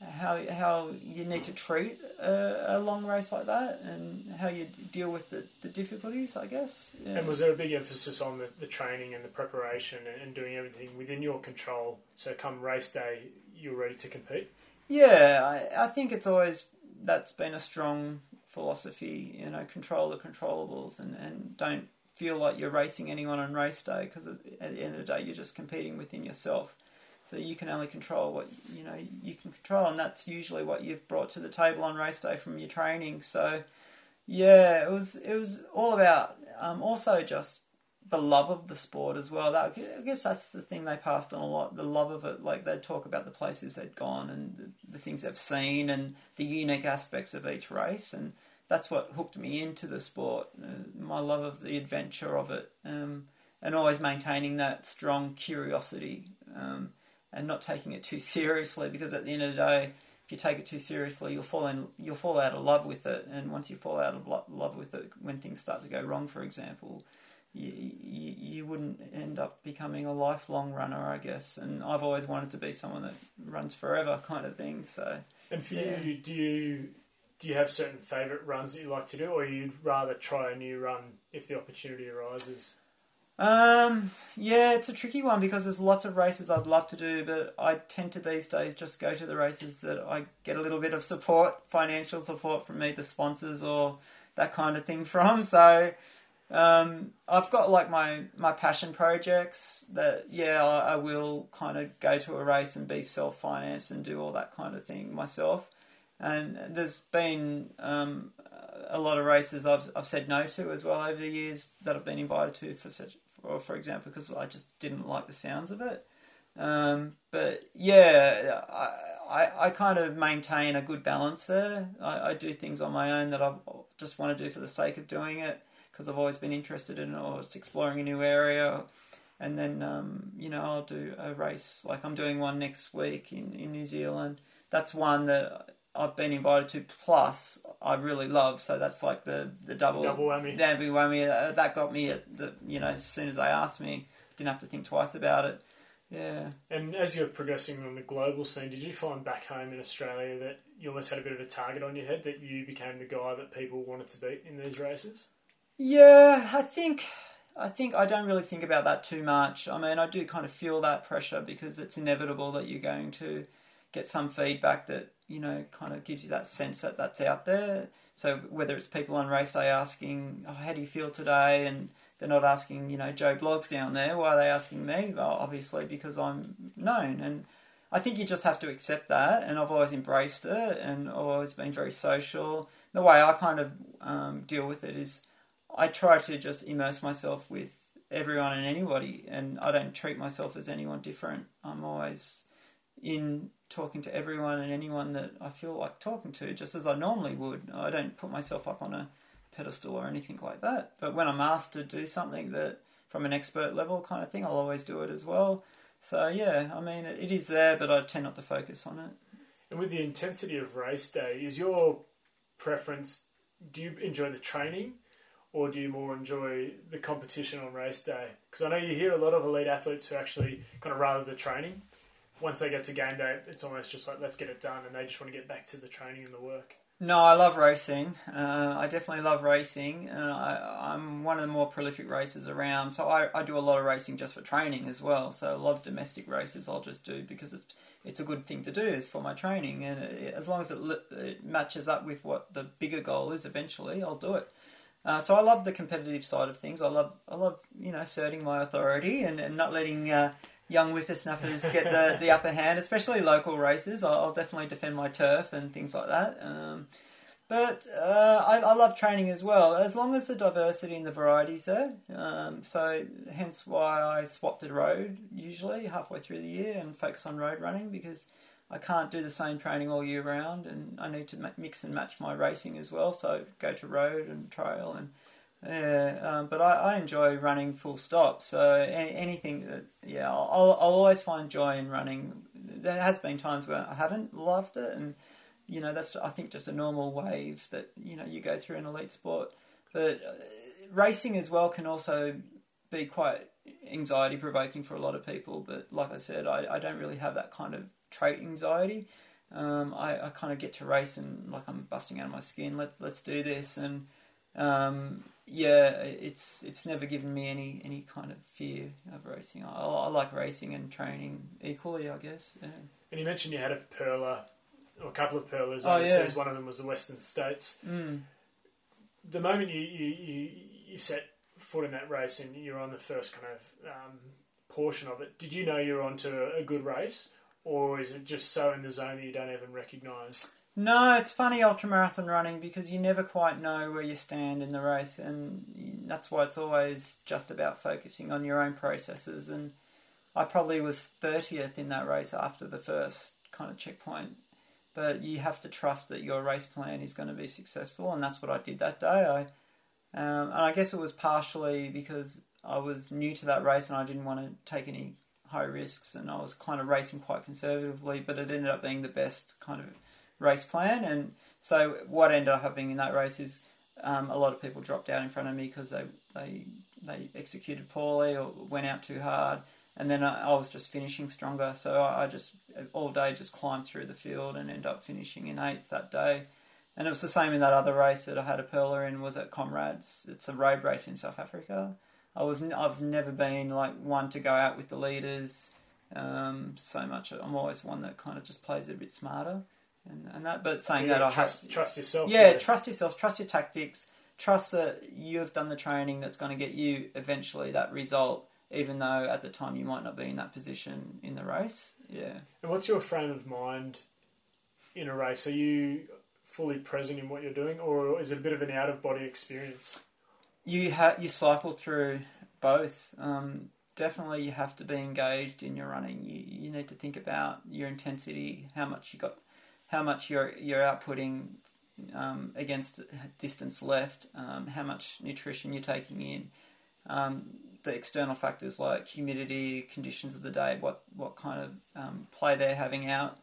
how how you need to treat a, a long race like that and how you deal with the, the difficulties. I guess. Yeah. And was there a big emphasis on the, the training and the preparation and, and doing everything within your control? So come race day, you're ready to compete. Yeah, I, I think it's always that's been a strong philosophy. You know, control the controllables and, and don't feel like you're racing anyone on race day because at the end of the day you're just competing within yourself. So you can only control what you know you can control, and that's usually what you've brought to the table on race day from your training. So yeah, it was it was all about um, also just the love of the sport as well. That, I guess that's the thing they passed on a lot. The love of it, like they'd talk about the places they'd gone and the, the things they've seen and the unique aspects of each race, and that's what hooked me into the sport. Uh, my love of the adventure of it, um, and always maintaining that strong curiosity um, and not taking it too [laughs] seriously. Because at the end of the day, if you take it too seriously, you'll fall in, you'll fall out of love with it, and once you fall out of lo- love with it, when things start to go wrong, for example you, you, you wouldn't end up becoming a lifelong runner, I guess. And I've always wanted to be someone that runs forever, [laughs] kind of thing. So And for Yeah. you, do you do you have certain favourite runs that you like to do, or you'd rather try a new run if the opportunity arises? Um, yeah, it's a tricky one because there's lots of races I'd love to do, but I tend to these days just go to the races that I get a little bit of support, financial support from either sponsors or that kind of thing [laughs] from. So, um, I've got like my, my passion projects that, yeah, I, I will kind of go to a race and be self financed and do all that kind of thing myself. And there's been um, a lot of races I've, I've said no to as well over the years that I've been invited to for such, or for example, because I just didn't like the sounds of it. Um, but yeah, I, I, I kind of maintain a good balance there. I, I do things on my own that I just want to do for the sake of doing it because I've always been interested in or it's exploring a new area. And then, um, you know, I'll do a race like I'm doing one next week in, in New Zealand. That's one that I've been invited to. Plus, I really love. So that's like the the double Double whammy. Double whammy. Uh, that got me at the you know as soon as they asked me, didn't have to think twice about it. Yeah. And as you're progressing on the global scene, did you find back home in Australia that you almost had a bit of a target on your head that you became the guy that people wanted to beat in these races? Yeah, I think I think I don't really think about that too much. I mean, I do kind of feel that pressure because it's inevitable that you're going to get some feedback that you know kind of gives you that sense that that's out there. So whether it's people on race day asking, oh, "How do you feel today?" and they're not asking, you know, Joe Bloggs down there. Why are they asking me? Well, obviously because I'm known, and I think you just have to accept that. And I've always embraced it, and I've always been very social. The way I kind of um, deal with it is, I try to just immerse myself with everyone and anybody, and I don't treat myself as anyone different. I'm always in talking to everyone and anyone that I feel like talking to, just as I normally would. I don't put myself up on a pedestal or anything like that. But when I'm asked to do something that from an expert level kind of thing, I'll always do it as well. So yeah, I mean, it, is there, but I tend not to focus on it. And with the intensity of race day, is your preference? Do you enjoy the training, or do you more enjoy the competition on race day? Because I know you hear a lot of elite athletes who actually kind of rather the training. Once they get to game day, it's almost just like let's get it done, and they just want to get back to the training and the work. No, I love racing. Uh, I definitely love racing. Uh, I, I'm one of the more prolific racers around, so I, I do a lot of racing just for training as well. So a lot of domestic races I'll just do because it's it's a good thing to do for my training, and it, as long as it, it matches up with what the bigger goal is, eventually I'll do it. Uh, so I love the competitive side of things. I love I love you know asserting my authority and, and not letting uh, young whippersnappers get the, the [laughs] upper hand, especially local races. I'll, I'll definitely defend my turf and things like that. Um, but uh, I, I, love training as well, as long as the diversity and the varieties there. Um, so, hence why I swapped to road usually halfway through the year and focus on road running because I can't do the same training all year round, and I need to mix and match my racing as well. So, go to road and trail, and yeah. Um, but I, I, enjoy running full stop. So, any, anything that yeah, I'll, I'll always find joy in running. There has been times where I haven't loved it, and you know that's I think just a normal wave that you know you go through in elite sport. But uh, racing as well can also be quite anxiety provoking for a lot of people. But like I said, I, I don't really have that kind of trait anxiety. Um, I, I kind of get to race and like I'm busting out of my skin. Let let's do this and um, yeah, it's it's never given me any any kind of fear of racing. I, I like racing and training equally, I guess. Yeah. And you mentioned you had a perler or a couple of pearlers oh, overseas. Yeah. One of them was the Western States. Mm. The moment you, you, you, you, set foot in that race and you're on the first kind of um, portion of it, did you know you're onto a good race, or is it just so in the zone that you don't even recognise? No, it's funny ultramarathon running because you never quite know where you stand in the race, and that's why it's always just about focusing on your own processes. And I probably was 30th in that race after the first kind of checkpoint but you have to trust that your race plan is going to be successful, and that's what I did that day. I um, and I guess it was partially because I was new to that race and I didn't want to take any high risks, and I was kind of racing quite conservatively, but it ended up being the best kind of race plan. And so what ended up happening in that race is um, a lot of people dropped out in front of me because they they they executed poorly or went out too hard and then I, I, was just finishing stronger. So I, I, just all day just climbed through the field and ended up finishing in eighth that day. And it was the same in that other race that I had a pearler in was at Comrades. It's a road race in South Africa. I was I've never been like one to go out with the leaders um, so much. I'm always one that kind of just plays a bit smarter. And, and that, but saying so that, I trust, have trust yourself. Yeah, trust yourself. Trust your tactics. Trust that you've done the training that's going to get you eventually that result even though at the time you might not be in that position in the race. Yeah. And what's your frame of mind in a race? Are you fully present in what you're doing, or is it a bit of an out of body experience? You ha- you cycle through both. Um, definitely, you have to be engaged in your running. You you need to think about your intensity, how much you got, how much you're you're outputting um, against distance left, um, how much nutrition you're taking in. Um, the external factors like humidity, conditions of the day, what what kind of um, play they're having out.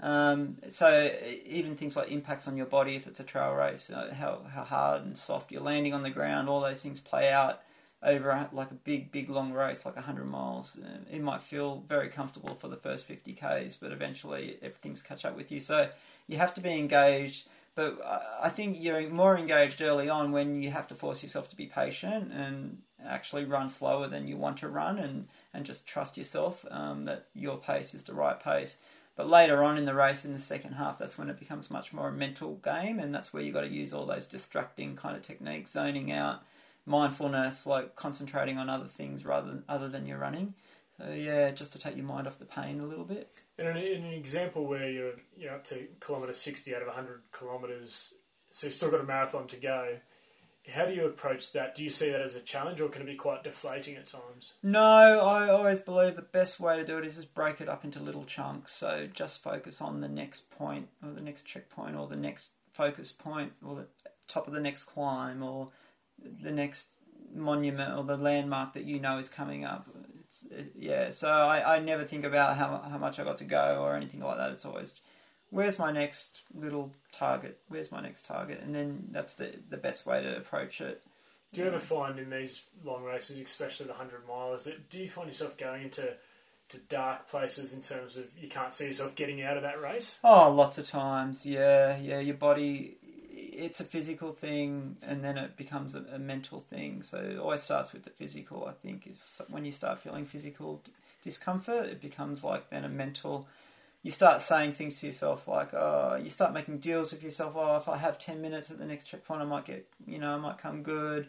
Um, so even things like impacts on your body if it's a trail race, uh, how how hard and soft you're landing on the ground, all those things play out over like a big big long race like 100 miles. Uh, it might feel very comfortable for the first 50 k's, but eventually everything's catch up with you. So you have to be engaged. But I think you're more engaged early on when you have to force yourself to be patient and actually run slower than you want to run and, and just trust yourself um, that your pace is the right pace. But later on in the race, in the second half, that's when it becomes much more a mental game, and that's where you've got to use all those distracting kind of techniques, zoning out, mindfulness, like concentrating on other things rather than other than your running. So yeah, just to take your mind off the pain a little bit. And in an example where you're you're up to kilometre sixty out of hundred kilometres, so you've still got a marathon to go how do you approach that? Do you see that as a challenge, or can it be quite deflating at times? No, I always believe the best way to do it is just break it up into little chunks. So just focus on the next point, or the next checkpoint, or the next focus point, or the top of the next climb, or the next monument, or the landmark that you know is coming up. It's, yeah, so I, I never think about how how much I got to go or anything like that. It's always where's my next little target? Where's my next target? And then that's the the best way to approach it. Do you ever find in these long races, especially the hundred miles, do you find yourself going into to dark places in terms of you can't see yourself getting out of that race? Oh, lots of times. Yeah, yeah. Your body, it's a physical thing, and then it becomes a, a mental thing. So it always starts with the physical. I think if, when you start feeling physical discomfort, it becomes like then a mental you start saying things to yourself like, oh, you start making deals with yourself. Oh, if I have ten minutes at the next checkpoint, I might get, you know, I might come good,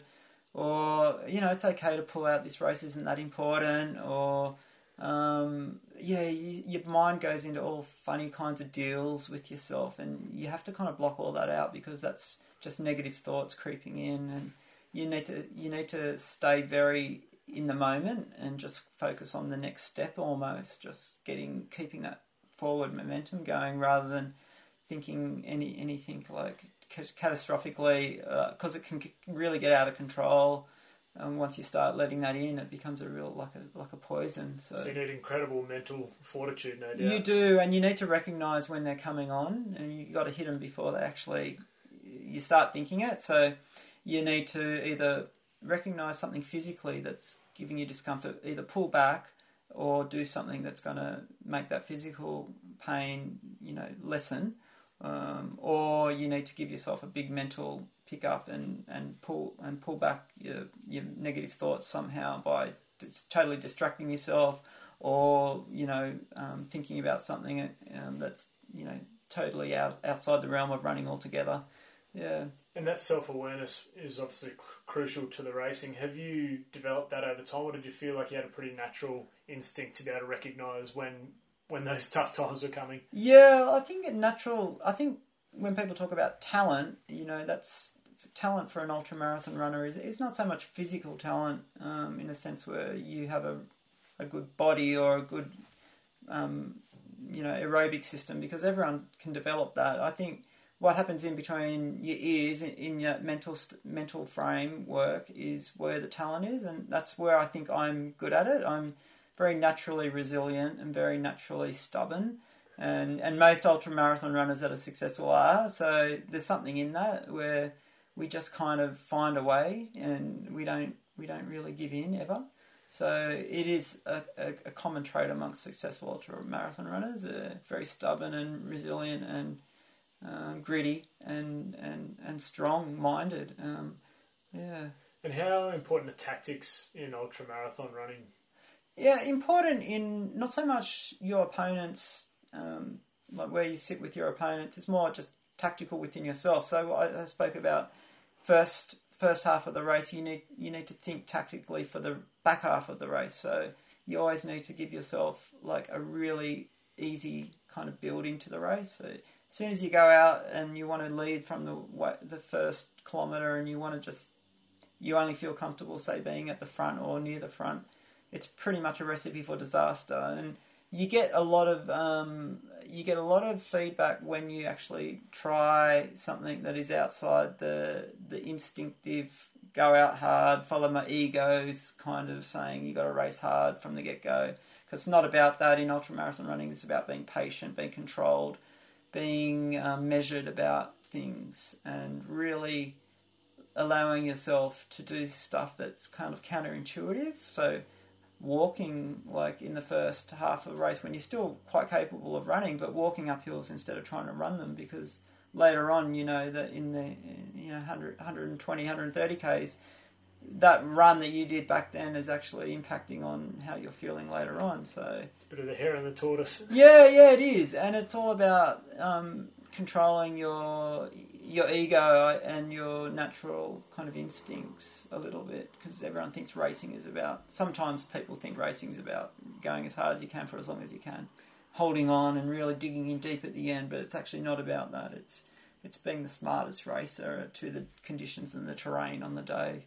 or you know, it's okay to pull out. This race isn't that important, or um, yeah, you, your mind goes into all funny kinds of deals with yourself, and you have to kind of block all that out because that's just negative thoughts creeping in, and you need to you need to stay very in the moment and just focus on the next step almost just getting keeping that forward momentum going rather than thinking any anything like catastrophically because uh, it can really get out of control and once you start letting that in, it becomes a real like a like a poison. So, so you need incredible mental fortitude, no doubt. You do, and you need to recognise when they're coming on, and you got to hit them before they actually you start thinking it. So you need to either recognise something physically that's giving you discomfort, either pull back or do something that's going to make that physical pain, you know, lessen, um, or you need to give yourself a big mental pick up and, and pull and pull back your your negative thoughts somehow by totally distracting yourself, or you know, um, thinking about something um, that's you know totally out outside the realm of running altogether. Yeah. And that self awareness is obviously crucial to the racing. Have you developed that over time, or did you feel like you had a pretty natural instinct to be able to recognise when when those [laughs] tough times were coming? Yeah, I think natural. I think when people talk about talent, you know, that's talent for an ultra marathon runner is is not so much physical talent um, in a sense where you have a a good body or a good um, you know aerobic system because everyone can develop that. I think what happens in between your ears in, in your mental mental framework is where the talent is, and that's where I think I'm good at it. I'm very naturally resilient and very naturally stubborn, and and most ultra marathon runners that are successful are. So there's something in that where we just kind of find a way, and we don't we don't really give in ever. So it is a, a, a common trait amongst successful ultra marathon runners. Uh, very stubborn and resilient and um, gritty and and and strong minded. Um, yeah. And how important are tactics in ultra marathon running? Yeah, important in not so much your opponents, um, like where you sit with your opponents. It's more just tactical within yourself. So I, I spoke about first first half of the race. You need you need to think tactically for the back half of the race. So you always need to give yourself like a really easy kind of build into the race. So as soon as you go out and you want to lead from the the first kilometre and you want to just you only feel comfortable say being at the front or near the front, it's pretty much a recipe for disaster. And you get a lot of um, you get a lot of feedback when you actually try something that is outside the the instinctive go out hard, follow my ego. It's kind of saying you got to race hard from the get go because it's not about that in ultra marathon running. It's about being patient, being controlled, being um, measured about things and really allowing yourself to do stuff that's kind of counterintuitive. So, walking like in the first half of the race when you're still quite capable of running, but walking up hills instead of trying to run them because later on, you know, that in the you know 100, 120, 130 Ks, that run that you did back then is actually impacting on how you're feeling later on. So it's a bit of the hare and the tortoise. Yeah, yeah, it is, and it's all about um, controlling your your ego and your natural kind of instincts a little bit because everyone thinks racing is about. Sometimes people think racing is about going as hard as you can for as long as you can, holding on and really digging in deep at the end. But it's actually not about that. It's it's being the smartest racer to the conditions and the terrain on the day.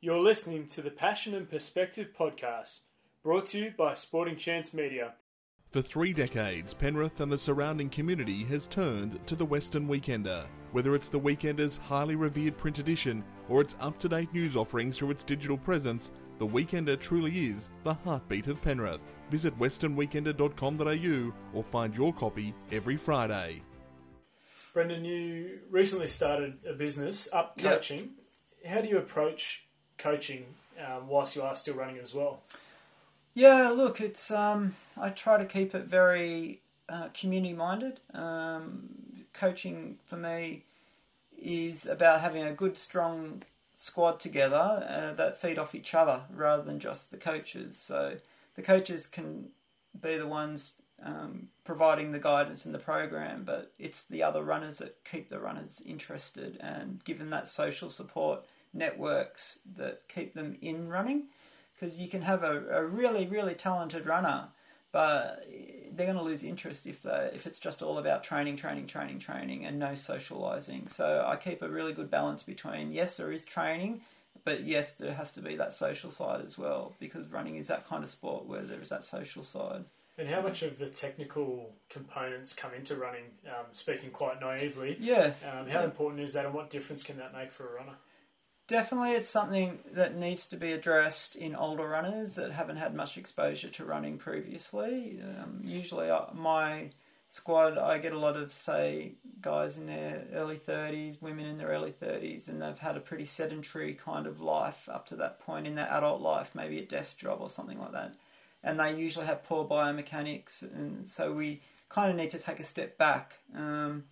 You're listening to the Passion and Perspective podcast, brought to you by Sporting Chance Media. For three decades, Penrith and the surrounding community has turned to the Western Weekender. Whether it's the Weekender's highly revered print edition or its up to date news offerings through its digital presence, the Weekender truly is the heartbeat of Penrith. Visit westernweekender.com.au or find your copy every Friday. Brendan, you recently started a business, Up Coaching. Yep. How do you approach coaching um, whilst you are still running as well? Yeah, look, it's um, I try to keep it very uh, community minded. Um, coaching for me is about having a good, strong squad together uh, that feed off each other rather than just the coaches. So the coaches can be the ones um, providing the guidance in the program, but it's the other runners that keep the runners interested and give them that social support networks that keep them in running. Because you can have a, a really really talented runner, but they're going to lose interest if they if it's just all about training, training, training, training, and no socialising. So I keep a really good balance between yes, there is training, but yes, there has to be that social side as well because running is that kind of sport where there is that social side. And how much of the technical components come into running? Um, speaking quite naively, Yeah, um, how important is that, and what difference can that make for a runner? Definitely it's something that needs to be addressed in older runners that haven't had much exposure to running previously. Um, usually, uh, my squad, I get a lot of, say, guys in their early 30s, women in their early 30s, and they've had a pretty sedentary kind of life up to that point in their adult life, maybe a desk job or something like that. And they usually have poor biomechanics, and so we kind of need to take a step back. Um,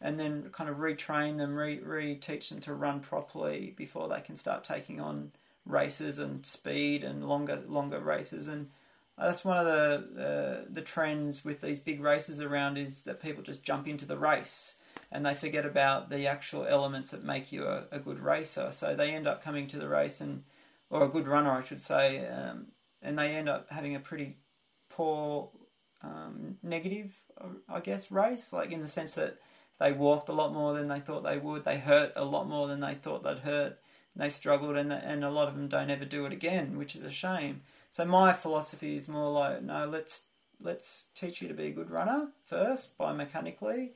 and then kind of retrain them, re reteach them to run properly before they can start taking on races and speed and longer longer races. And that's one of the the, the trends with these big races around is that people just jump into the race and they forget about the actual elements that make you a, a good racer. So they end up coming to the race and or a good runner, I should say, um, and they end up having a pretty poor um, negative, I guess, race, like in the sense that they walked a lot more than they thought they would. They hurt a lot more than they thought they'd hurt. They struggled, and and a lot of them don't ever do it again, which is a shame. So my philosophy is more like, no, let's let's teach you to be a good runner first, biomechanically.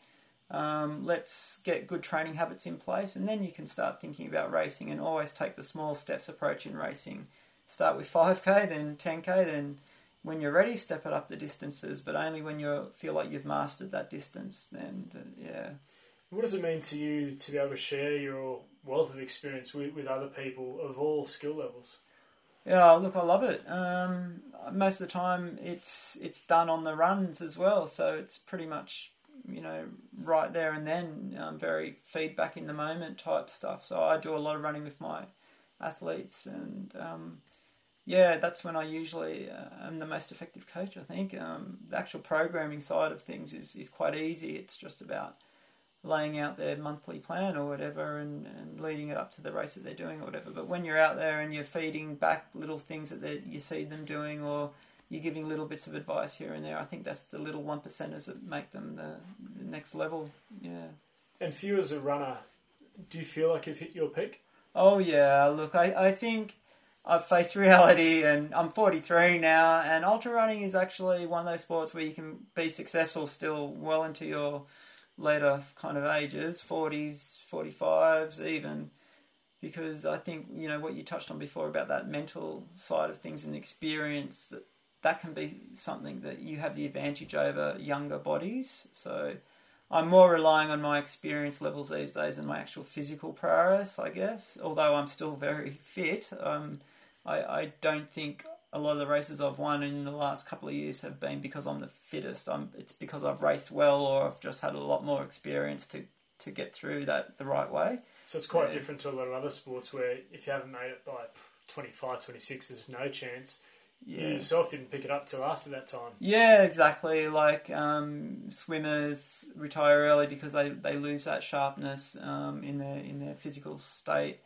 Um, let's get good training habits in place, and then you can start thinking about racing. And always take the small steps approach in racing. Start with 5k, then 10k, then when you're ready, step it up the distances, but only when you feel like you've mastered that distance. Then, yeah. What does it mean to you to be able to share your wealth of experience with, with other people of all skill levels? Yeah, look, I love it. Um, most of the time, it's it's done on the runs as well, so it's pretty much you know right there and then, um, very feedback in the moment type stuff. So I do a lot of running with my athletes, and um, yeah, that's when I usually uh, am the most effective coach. I think um, the actual programming side of things is is quite easy. It's just about laying out their monthly plan or whatever and, and leading it up to the race that they're doing or whatever. But when you're out there and you're feeding back little things that they- you see them doing or you're giving little bits of advice here and there, I think that's the little one percenters that make them the, the next level. Yeah. And for you as a runner, do you feel like you've hit your peak? Oh yeah, look, I, I think I've faced reality and I'm 43 now and ultra running is actually one of those sports where you can be successful still well into your later kind of ages, 40s, 45s even, because I think, you know, what you touched on before about that mental side of things and experience, that, that can be something that you have the advantage over younger bodies. So I'm more relying on my experience levels these days than my actual physical prowess, I guess. Although I'm still very [laughs] fit, um, I, I don't think a lot of the races I've won in the last couple of years have been because I'm the fittest. I'm, it's because I've raced well or I've just had a lot more experience to, to get through that the right way. So it's quite Yeah. different to a lot of other sports where if you haven't made it by 25, 26, there's no chance. You yourself didn't pick it up till after that time. Yeah, exactly. Like um, swimmers retire early because they, they lose that sharpness um, in their in their physical state,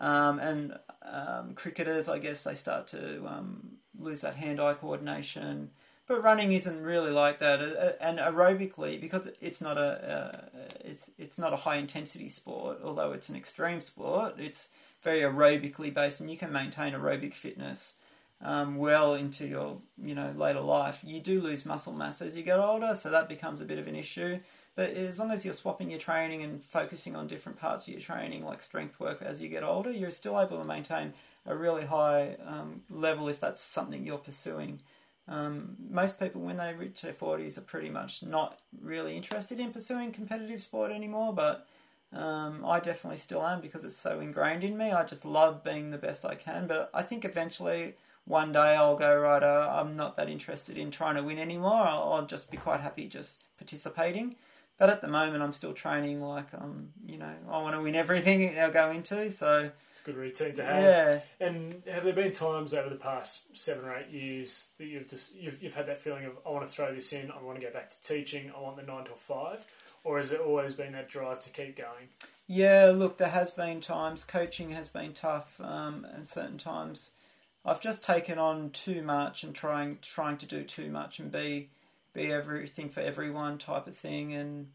um, and um, cricketers, I guess, they start to um, lose that hand-eye coordination. But running isn't really like that, and aerobically, because it's not a uh, it's it's not a high intensity sport, although it's an extreme sport. It's very aerobically based, and you can maintain aerobic fitness um, well into your you know later life. You do lose muscle mass as you get older, so that becomes a bit of an issue. But as long as you're swapping your training and focusing on different parts of your training, like strength work, as you get older, you're still able to maintain a really high um, level if that's something you're pursuing. Um, most people, when they reach their 40s, are pretty much not really interested in pursuing competitive sport anymore, but um, I definitely still am because it's so ingrained in me. I just love being the best I can, but I think eventually one day I'll go, right, I'm not that interested in trying to win anymore. I'll, I'll just be quite happy just participating. But at the moment, I'm still training like, um, you know, I want to win everything I'll go into. So, It's a good routine to have. yeah. And have there been times over the past seven or eight years that you've just you've, you've had that feeling of I want to throw this in, I want to go back to teaching, I want the nine till five, or has it always been that drive to keep going? Yeah, look, there has been times coaching has been tough, um, and certain times I've just taken on too much and trying trying to do too much and be be everything for everyone type of thing and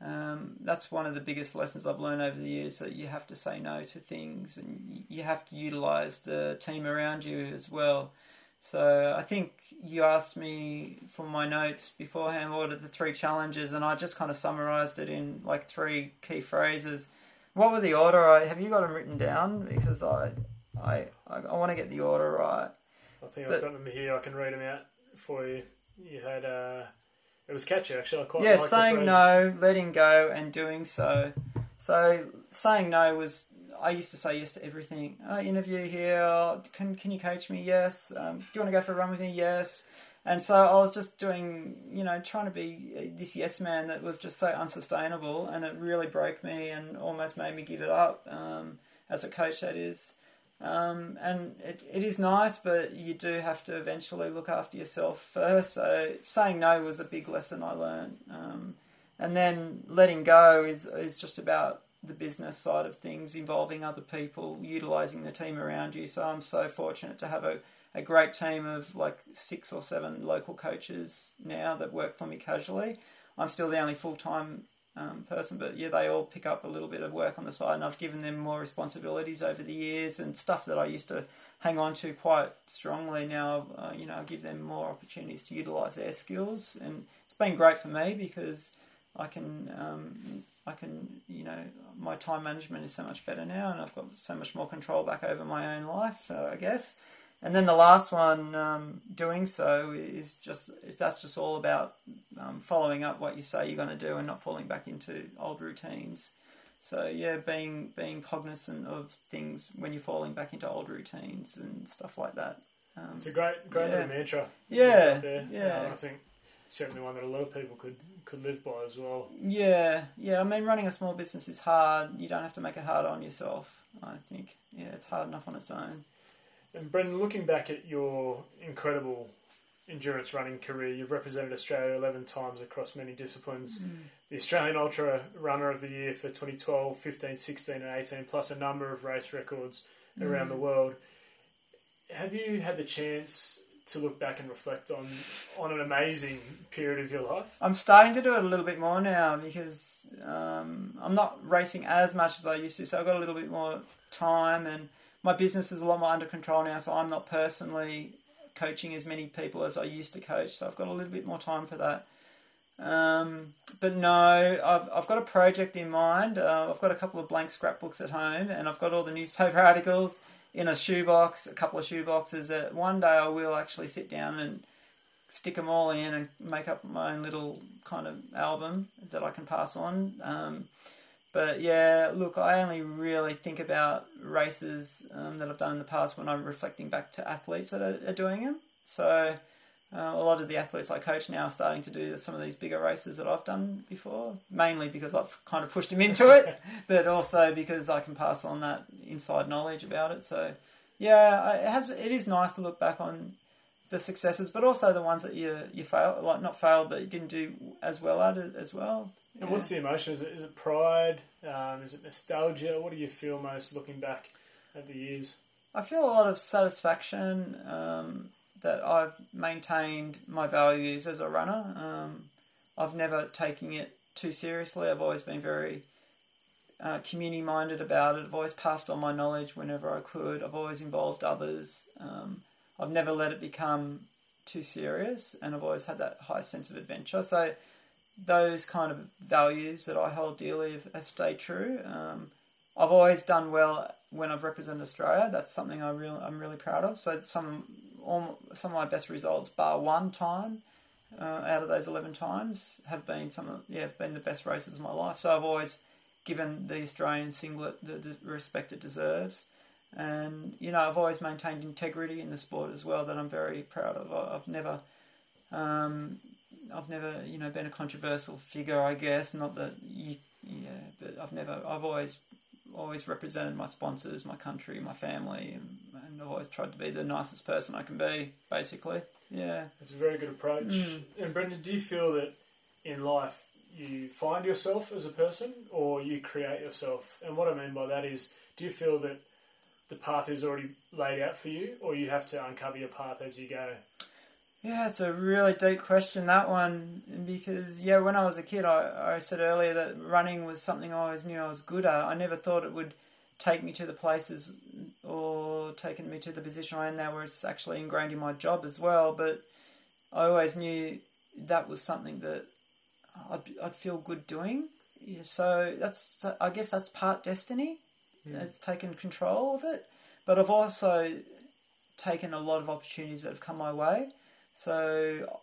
um, that's one of the biggest lessons I've learned over the years that you have to say no to things and you have to utilize the team around you as well. So I think you asked me for my notes beforehand what are the three challenges and I just kind of summarized it in like three key phrases. What were the order? I, have you got them written down? Because I I, I, I want to get the order right. I think I've got them here. I can read them out for you. You had uh, it was catchy actually. I quite yeah, saying no, letting go, and doing so. So saying no was I used to say yes to everything. Uh, interview here. Can can you coach me? Yes. Um, do you want to go for a run with me? Yes. And so I was just doing, you know, trying to be this yes man that was just so unsustainable, and it really broke me and almost made me give it up. Um, as a coach, that is. Um, and it, it is nice, but you do have to eventually look after yourself first. So saying no was a big lesson I learned. Um, and then letting go is, is just about the business side of things, involving other people, utilizing the team around you. So I'm so fortunate to have a, a great team of like six or seven local coaches now that work for me casually. I'm still the only full time um, person. But yeah, they all pick up a little bit of work on the side, and I've given them more responsibilities over the years and stuff that I used to hang on to quite strongly. Now, uh, you know, I give them more opportunities to utilise their skills, and it's been great for me because I can. Um, I can, you know, my time management is so much better now, and I've got so much more control back over my own life, uh, I guess. And then the last one, um, doing so, is just that's just all about um, following up what you say you're going to do and not falling back into old routines. So yeah, being being cognizant of things when you're falling back into old routines and stuff like that. Um, it's a great great yeah. little mantra. Yeah, yeah. Uh, I think certainly one that a lot of people could could live by as well. Yeah, yeah. I mean, running a small business is hard. You don't have to make it hard on yourself. I think yeah, it's hard enough on its own. And Brendan, looking back at your incredible endurance running career, you've represented Australia 11 times across many disciplines. Mm. The Australian Ultra Runner of the Year for 2012, 15, 16, and 18, plus a number of race records mm. around the world. Have you had the chance to look back and reflect on on an amazing period of your life? I'm starting to do it a little bit more now because um, I'm not racing as much as I used to, so I've got a little bit more time and my business is a lot more under control now, so I'm not personally coaching as many people as I used to coach. So I've got a little bit more time for that. Um, but no, I've, I've got a project in mind. Uh, I've got a couple of blank scrapbooks at home, and I've got all the newspaper [laughs] articles in a shoebox, a couple of shoeboxes that one day I will actually sit down and stick them all in and make up my own little kind of album that I can pass on. Um, but yeah, look, I only really think about races um, that I've done in the past when I'm reflecting back to athletes that are, are doing them. So uh, a lot of the athletes I coach now are starting to do some of these bigger races that I've done before, mainly because I've kind of pushed them into it, [laughs] but also because I can pass on that inside knowledge about it. So yeah, it has. It is nice to look back on the successes, but also the ones that you you failed, like not failed, but you didn't do as well at it as well. And what's the emotion? Is it, is it pride? Um, is it nostalgia? What do you feel most looking back at the years? I feel a lot of satisfaction um, that I've maintained my values as a runner. Um, I've never taken it too seriously. I've always been very uh, community minded about it. I've always passed on my knowledge whenever I could. I've always involved others. Um, I've never let it become too serious, and I've always had that high sense of adventure. So those kind of values that I hold dearly have, have stayed true. Um, I've always done well when I've represented Australia. That's something I really, I'm really proud of. So some all, some of my best results, bar one time uh, out of those eleven times, have been some of yeah been the best races of my life. So I've always given the Australian singlet the, the respect it deserves. And you know, I've always maintained integrity in the sport as well. That I'm very proud of. I've never um, I've never, you know, been a controversial figure. I guess not that you, yeah, but I've never. I've always, always represented my sponsors, my country, my family, and, and I've always tried to be the nicest person I can be. Basically, yeah. It's a very good approach. Mm. And Brendan, do you feel that in life you find yourself as a person, or you create yourself? And what I mean by that is, do you feel that the path is already laid out for you, or you have to uncover your path as you go? Yeah, it's a really deep question that one because yeah, when I was a kid, I, I said earlier that running was something I always knew I was good at. I never thought it would take me to the places or taken me to the position I am now, where it's actually ingrained in my job as well. But I always knew that was something that I'd, I'd feel good doing. Yeah, so that's I guess that's part destiny. Mm. It's taken control of it, but I've also taken a lot of opportunities that have come my way. So,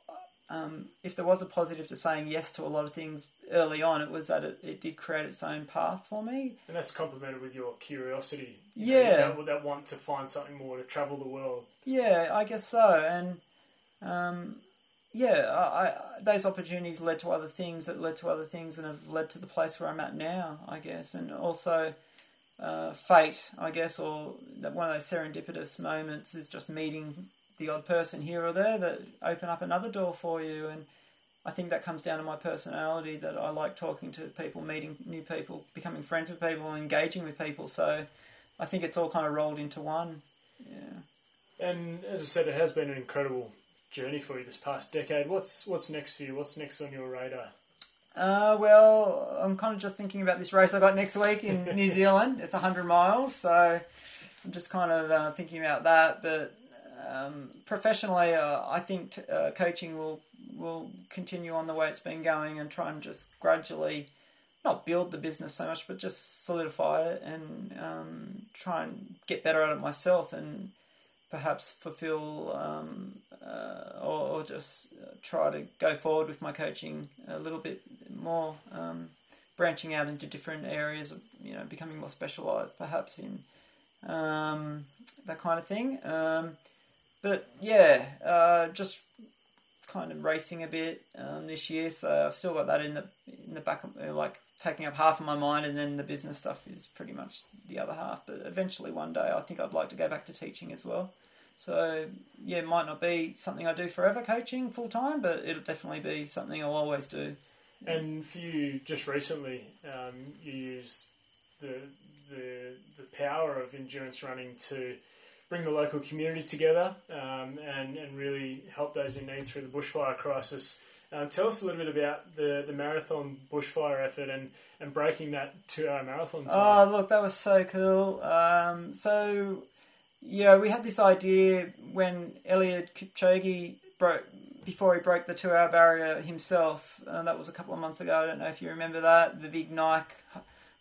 um, if there was a positive to saying yes to a lot of things early on, it was that it, it did create its own path for me. And that's complemented with your curiosity. You yeah. Know, that, that, want to find something more, to travel the world. Yeah, I guess so. And, um, yeah, I, I, those opportunities led to other things that led to other things and have led to the place where I'm at now, I guess. And also, uh, fate, I guess, or one of those serendipitous moments is just meeting the odd person here or there that open up another door for you. And I think that comes down to my personality that I like talking to people, meeting new people, becoming friends with people, engaging with people. So I think it's all kind of rolled into one. Yeah. And as I said, it has been an incredible journey for you this past decade. What's what's next for you? What's next on your radar? Uh, well, I'm kind of just thinking about this race I got next week in [laughs] New Zealand. It's 100 miles, so I'm just kind of uh, thinking about that. But um, professionally, uh, I think t- uh, coaching will will continue on the way it's been going and try and just gradually not build the business so much, but just solidify it and um, try and get better at it myself and perhaps fulfill um, uh, or, or, just try to go forward with my coaching a little bit more, um, branching out into different areas of you know becoming more specialised, perhaps in um, that kind of thing. But yeah, uh, just kind of racing a bit um, this year, so I've still got that in the in the back, of, uh, like taking up half of my mind, and then the business stuff is pretty much the other half. But eventually, one day, I think I'd like to go back to teaching as well. So yeah, it might not be something I do forever, coaching full time, but it'll definitely be something I'll always do. And for you, just recently, um, you used the the the power of endurance running to bring the local community together um, and, and really help those in need through the bushfire crisis. Um, tell us a little bit about the, the marathon bushfire effort and, and breaking that two hour marathon time. Oh, look, that was so cool. Um, so, yeah, we had this idea when Eliud Kipchoge broke, before he broke the two hour barrier himself. Uh, that was a couple of months ago. I don't know if you remember that. The big Nike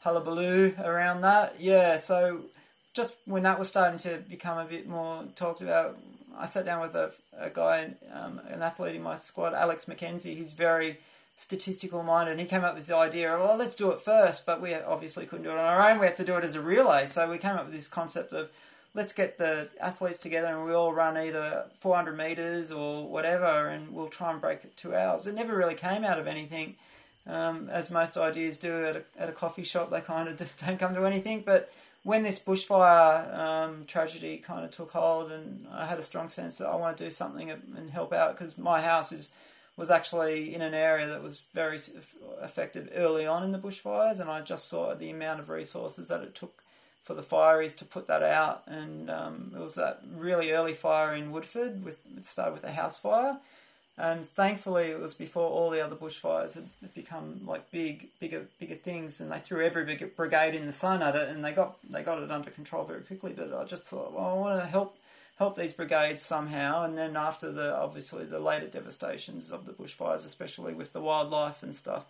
hullabaloo around that. Yeah, so just when that was starting to become a bit more talked about, I sat down with a, a guy, um, an athlete in my squad, Alex McKenzie. He's very statistical minded, and he came up with the idea of, well, let's do it first, but we obviously couldn't do it on our own. We have to do it as a relay. So we came up with this concept of let's get the athletes together and we all run either 400 meters or whatever, and we'll try and break it two hours. It never really came out of anything. Um, as most ideas do at a, at a coffee shop, they kind of [laughs] don't come to anything. But when this bushfire um, tragedy kind of took hold, and I had a strong sense that I want to do something and help out because my house is was actually in an area that was very affected early on in the bushfires, and I just saw the amount of resources that it took for the fireys to put that out, and um, it was that really early fire in Woodford. With it started with a house fire, and thankfully, it was before all the other bushfires had become like big, bigger, bigger things, and they threw every big brigade in the sun at it, and they got they got it under control very quickly. But I just thought, well, I want to help help these brigades somehow. And then after the obviously the later devastations of the bushfires, especially with the wildlife and stuff,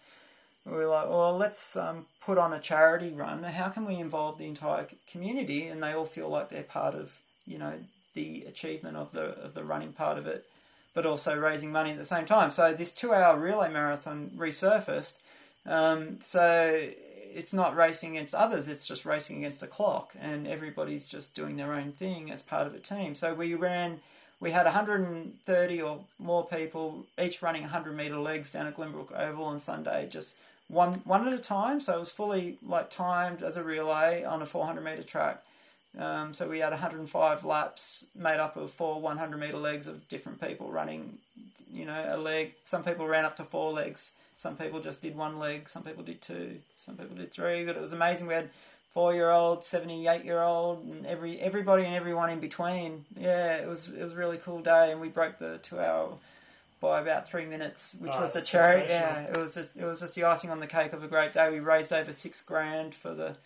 we were like, well, let's um, put on a charity run. How can we involve the entire community, and they all feel like they're part of you know the achievement of the of the running part of it but also raising money at the same time. So this two-hour relay marathon resurfaced. Um, so it's not racing against others; it's just racing against a clock, and everybody's just doing their own thing as part of a team. So we ran. We had 130 or more people, each running 100 meter legs down at Glenbrook Oval on Sunday, just one one at a time. So it was fully like timed as a relay on a 400 meter track. Um, so we had 105 laps made up of four 100 meter legs of different people running, you know, a leg. Some people ran up to four legs. Some people just did one leg. Some people did two. Some people did three. But it was amazing. We had four year old, seventy eight year old, and every everybody and everyone in between. Yeah, it was it was a really cool day, and we broke the two hour by about three minutes, which Oh, was the that's cherry. Yeah, it was just it was just the icing on the cake of a great day. We raised over six grand for the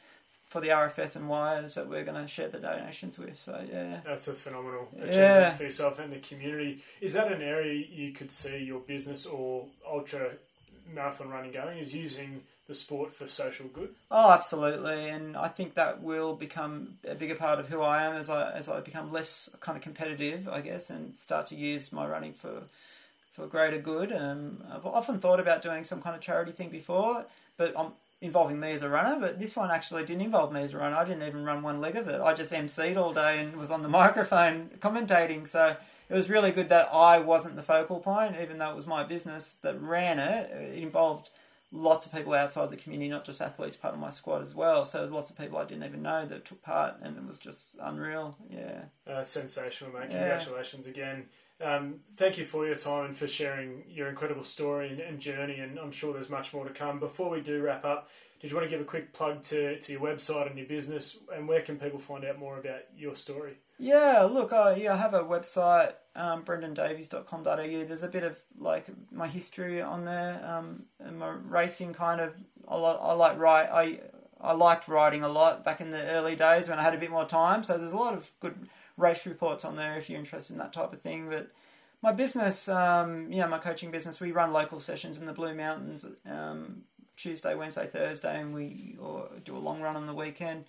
for the RFS and WIRES that we're going to share the donations with. So yeah. That's a phenomenal achievement Yeah. for yourself and the community. Is that an area you could see your business or ultra marathon running going? Is using the sport for social good? Oh, absolutely, and I think that will become a bigger part of who I am as I as I become less kind of competitive, I guess, and start to use my running for for greater good. Um, I've often thought about doing some kind of charity thing before, but um, involving me as a runner. But this one actually didn't involve me as a runner. I didn't even run one leg of it. I just emceed all day and was on the [laughs] microphone commentating. So it was really good that I wasn't the focal point, even though it was my business that ran it. It involved lots of people outside the community, not just athletes, part of my squad as well. So there's lots of people I didn't even know that took part, and it was just unreal. Yeah. Uh, sensational, mate. Yeah. Congratulations again. Um, thank you for your time and for sharing your incredible story and, and journey. And I'm sure there's much more to come. Before we do wrap up, did you want to give a quick plug to, to your website and your business? And where can people find out more about your story? Yeah, look, I yeah, I have a website, um, brendandavies.com.au. There's a bit of like my history on there, um, and my racing kind of. I like, I like write. I I liked writing a lot back in the early days when I had a bit more time. So there's a lot of good race reports on there if you're interested in that type of thing. But my business, um, yeah, my coaching business, we run local sessions in the Blue Mountains. Um, Tuesday, Wednesday, Thursday, and we or do a long run on the weekend.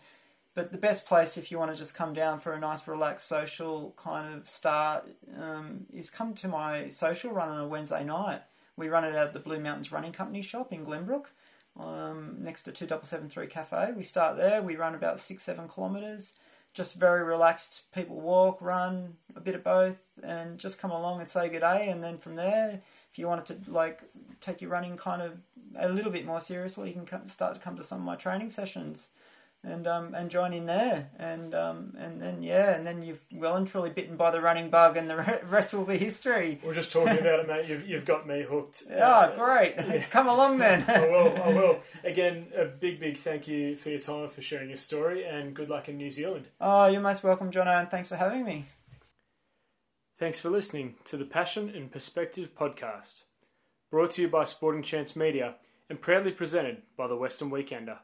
But the best place if you want to just come down for a nice, relaxed, social kind of start um, is come to my social run on a Wednesday night. We run it out at the Blue Mountains Running Company shop in Glenbrook, um, next to 2773 Cafe. We start there. We run about six, seven kilometres. Just very relaxed. People walk, run, a bit of both, and just come along and say good day. And then from there, if you wanted to like take your running kind of a little bit more seriously, you can come, start to come to some of my training sessions and um, and join in there, and um, and then yeah, and then you've well and truly bitten by the running bug, and the [laughs] rest will be history. We're just talking about it, mate. You've, you've got me hooked. Ah, great! [laughs] Come along then. I will. I [laughs] will. Again, a big, big thank you for your time, for sharing your story, and good luck in New Zealand. oh, you're most welcome, Jono, and thanks for having me. Thanks for listening to the Passion and Perspective podcast, brought to you by Sporting Chance Media and proudly presented by the Western Weekender.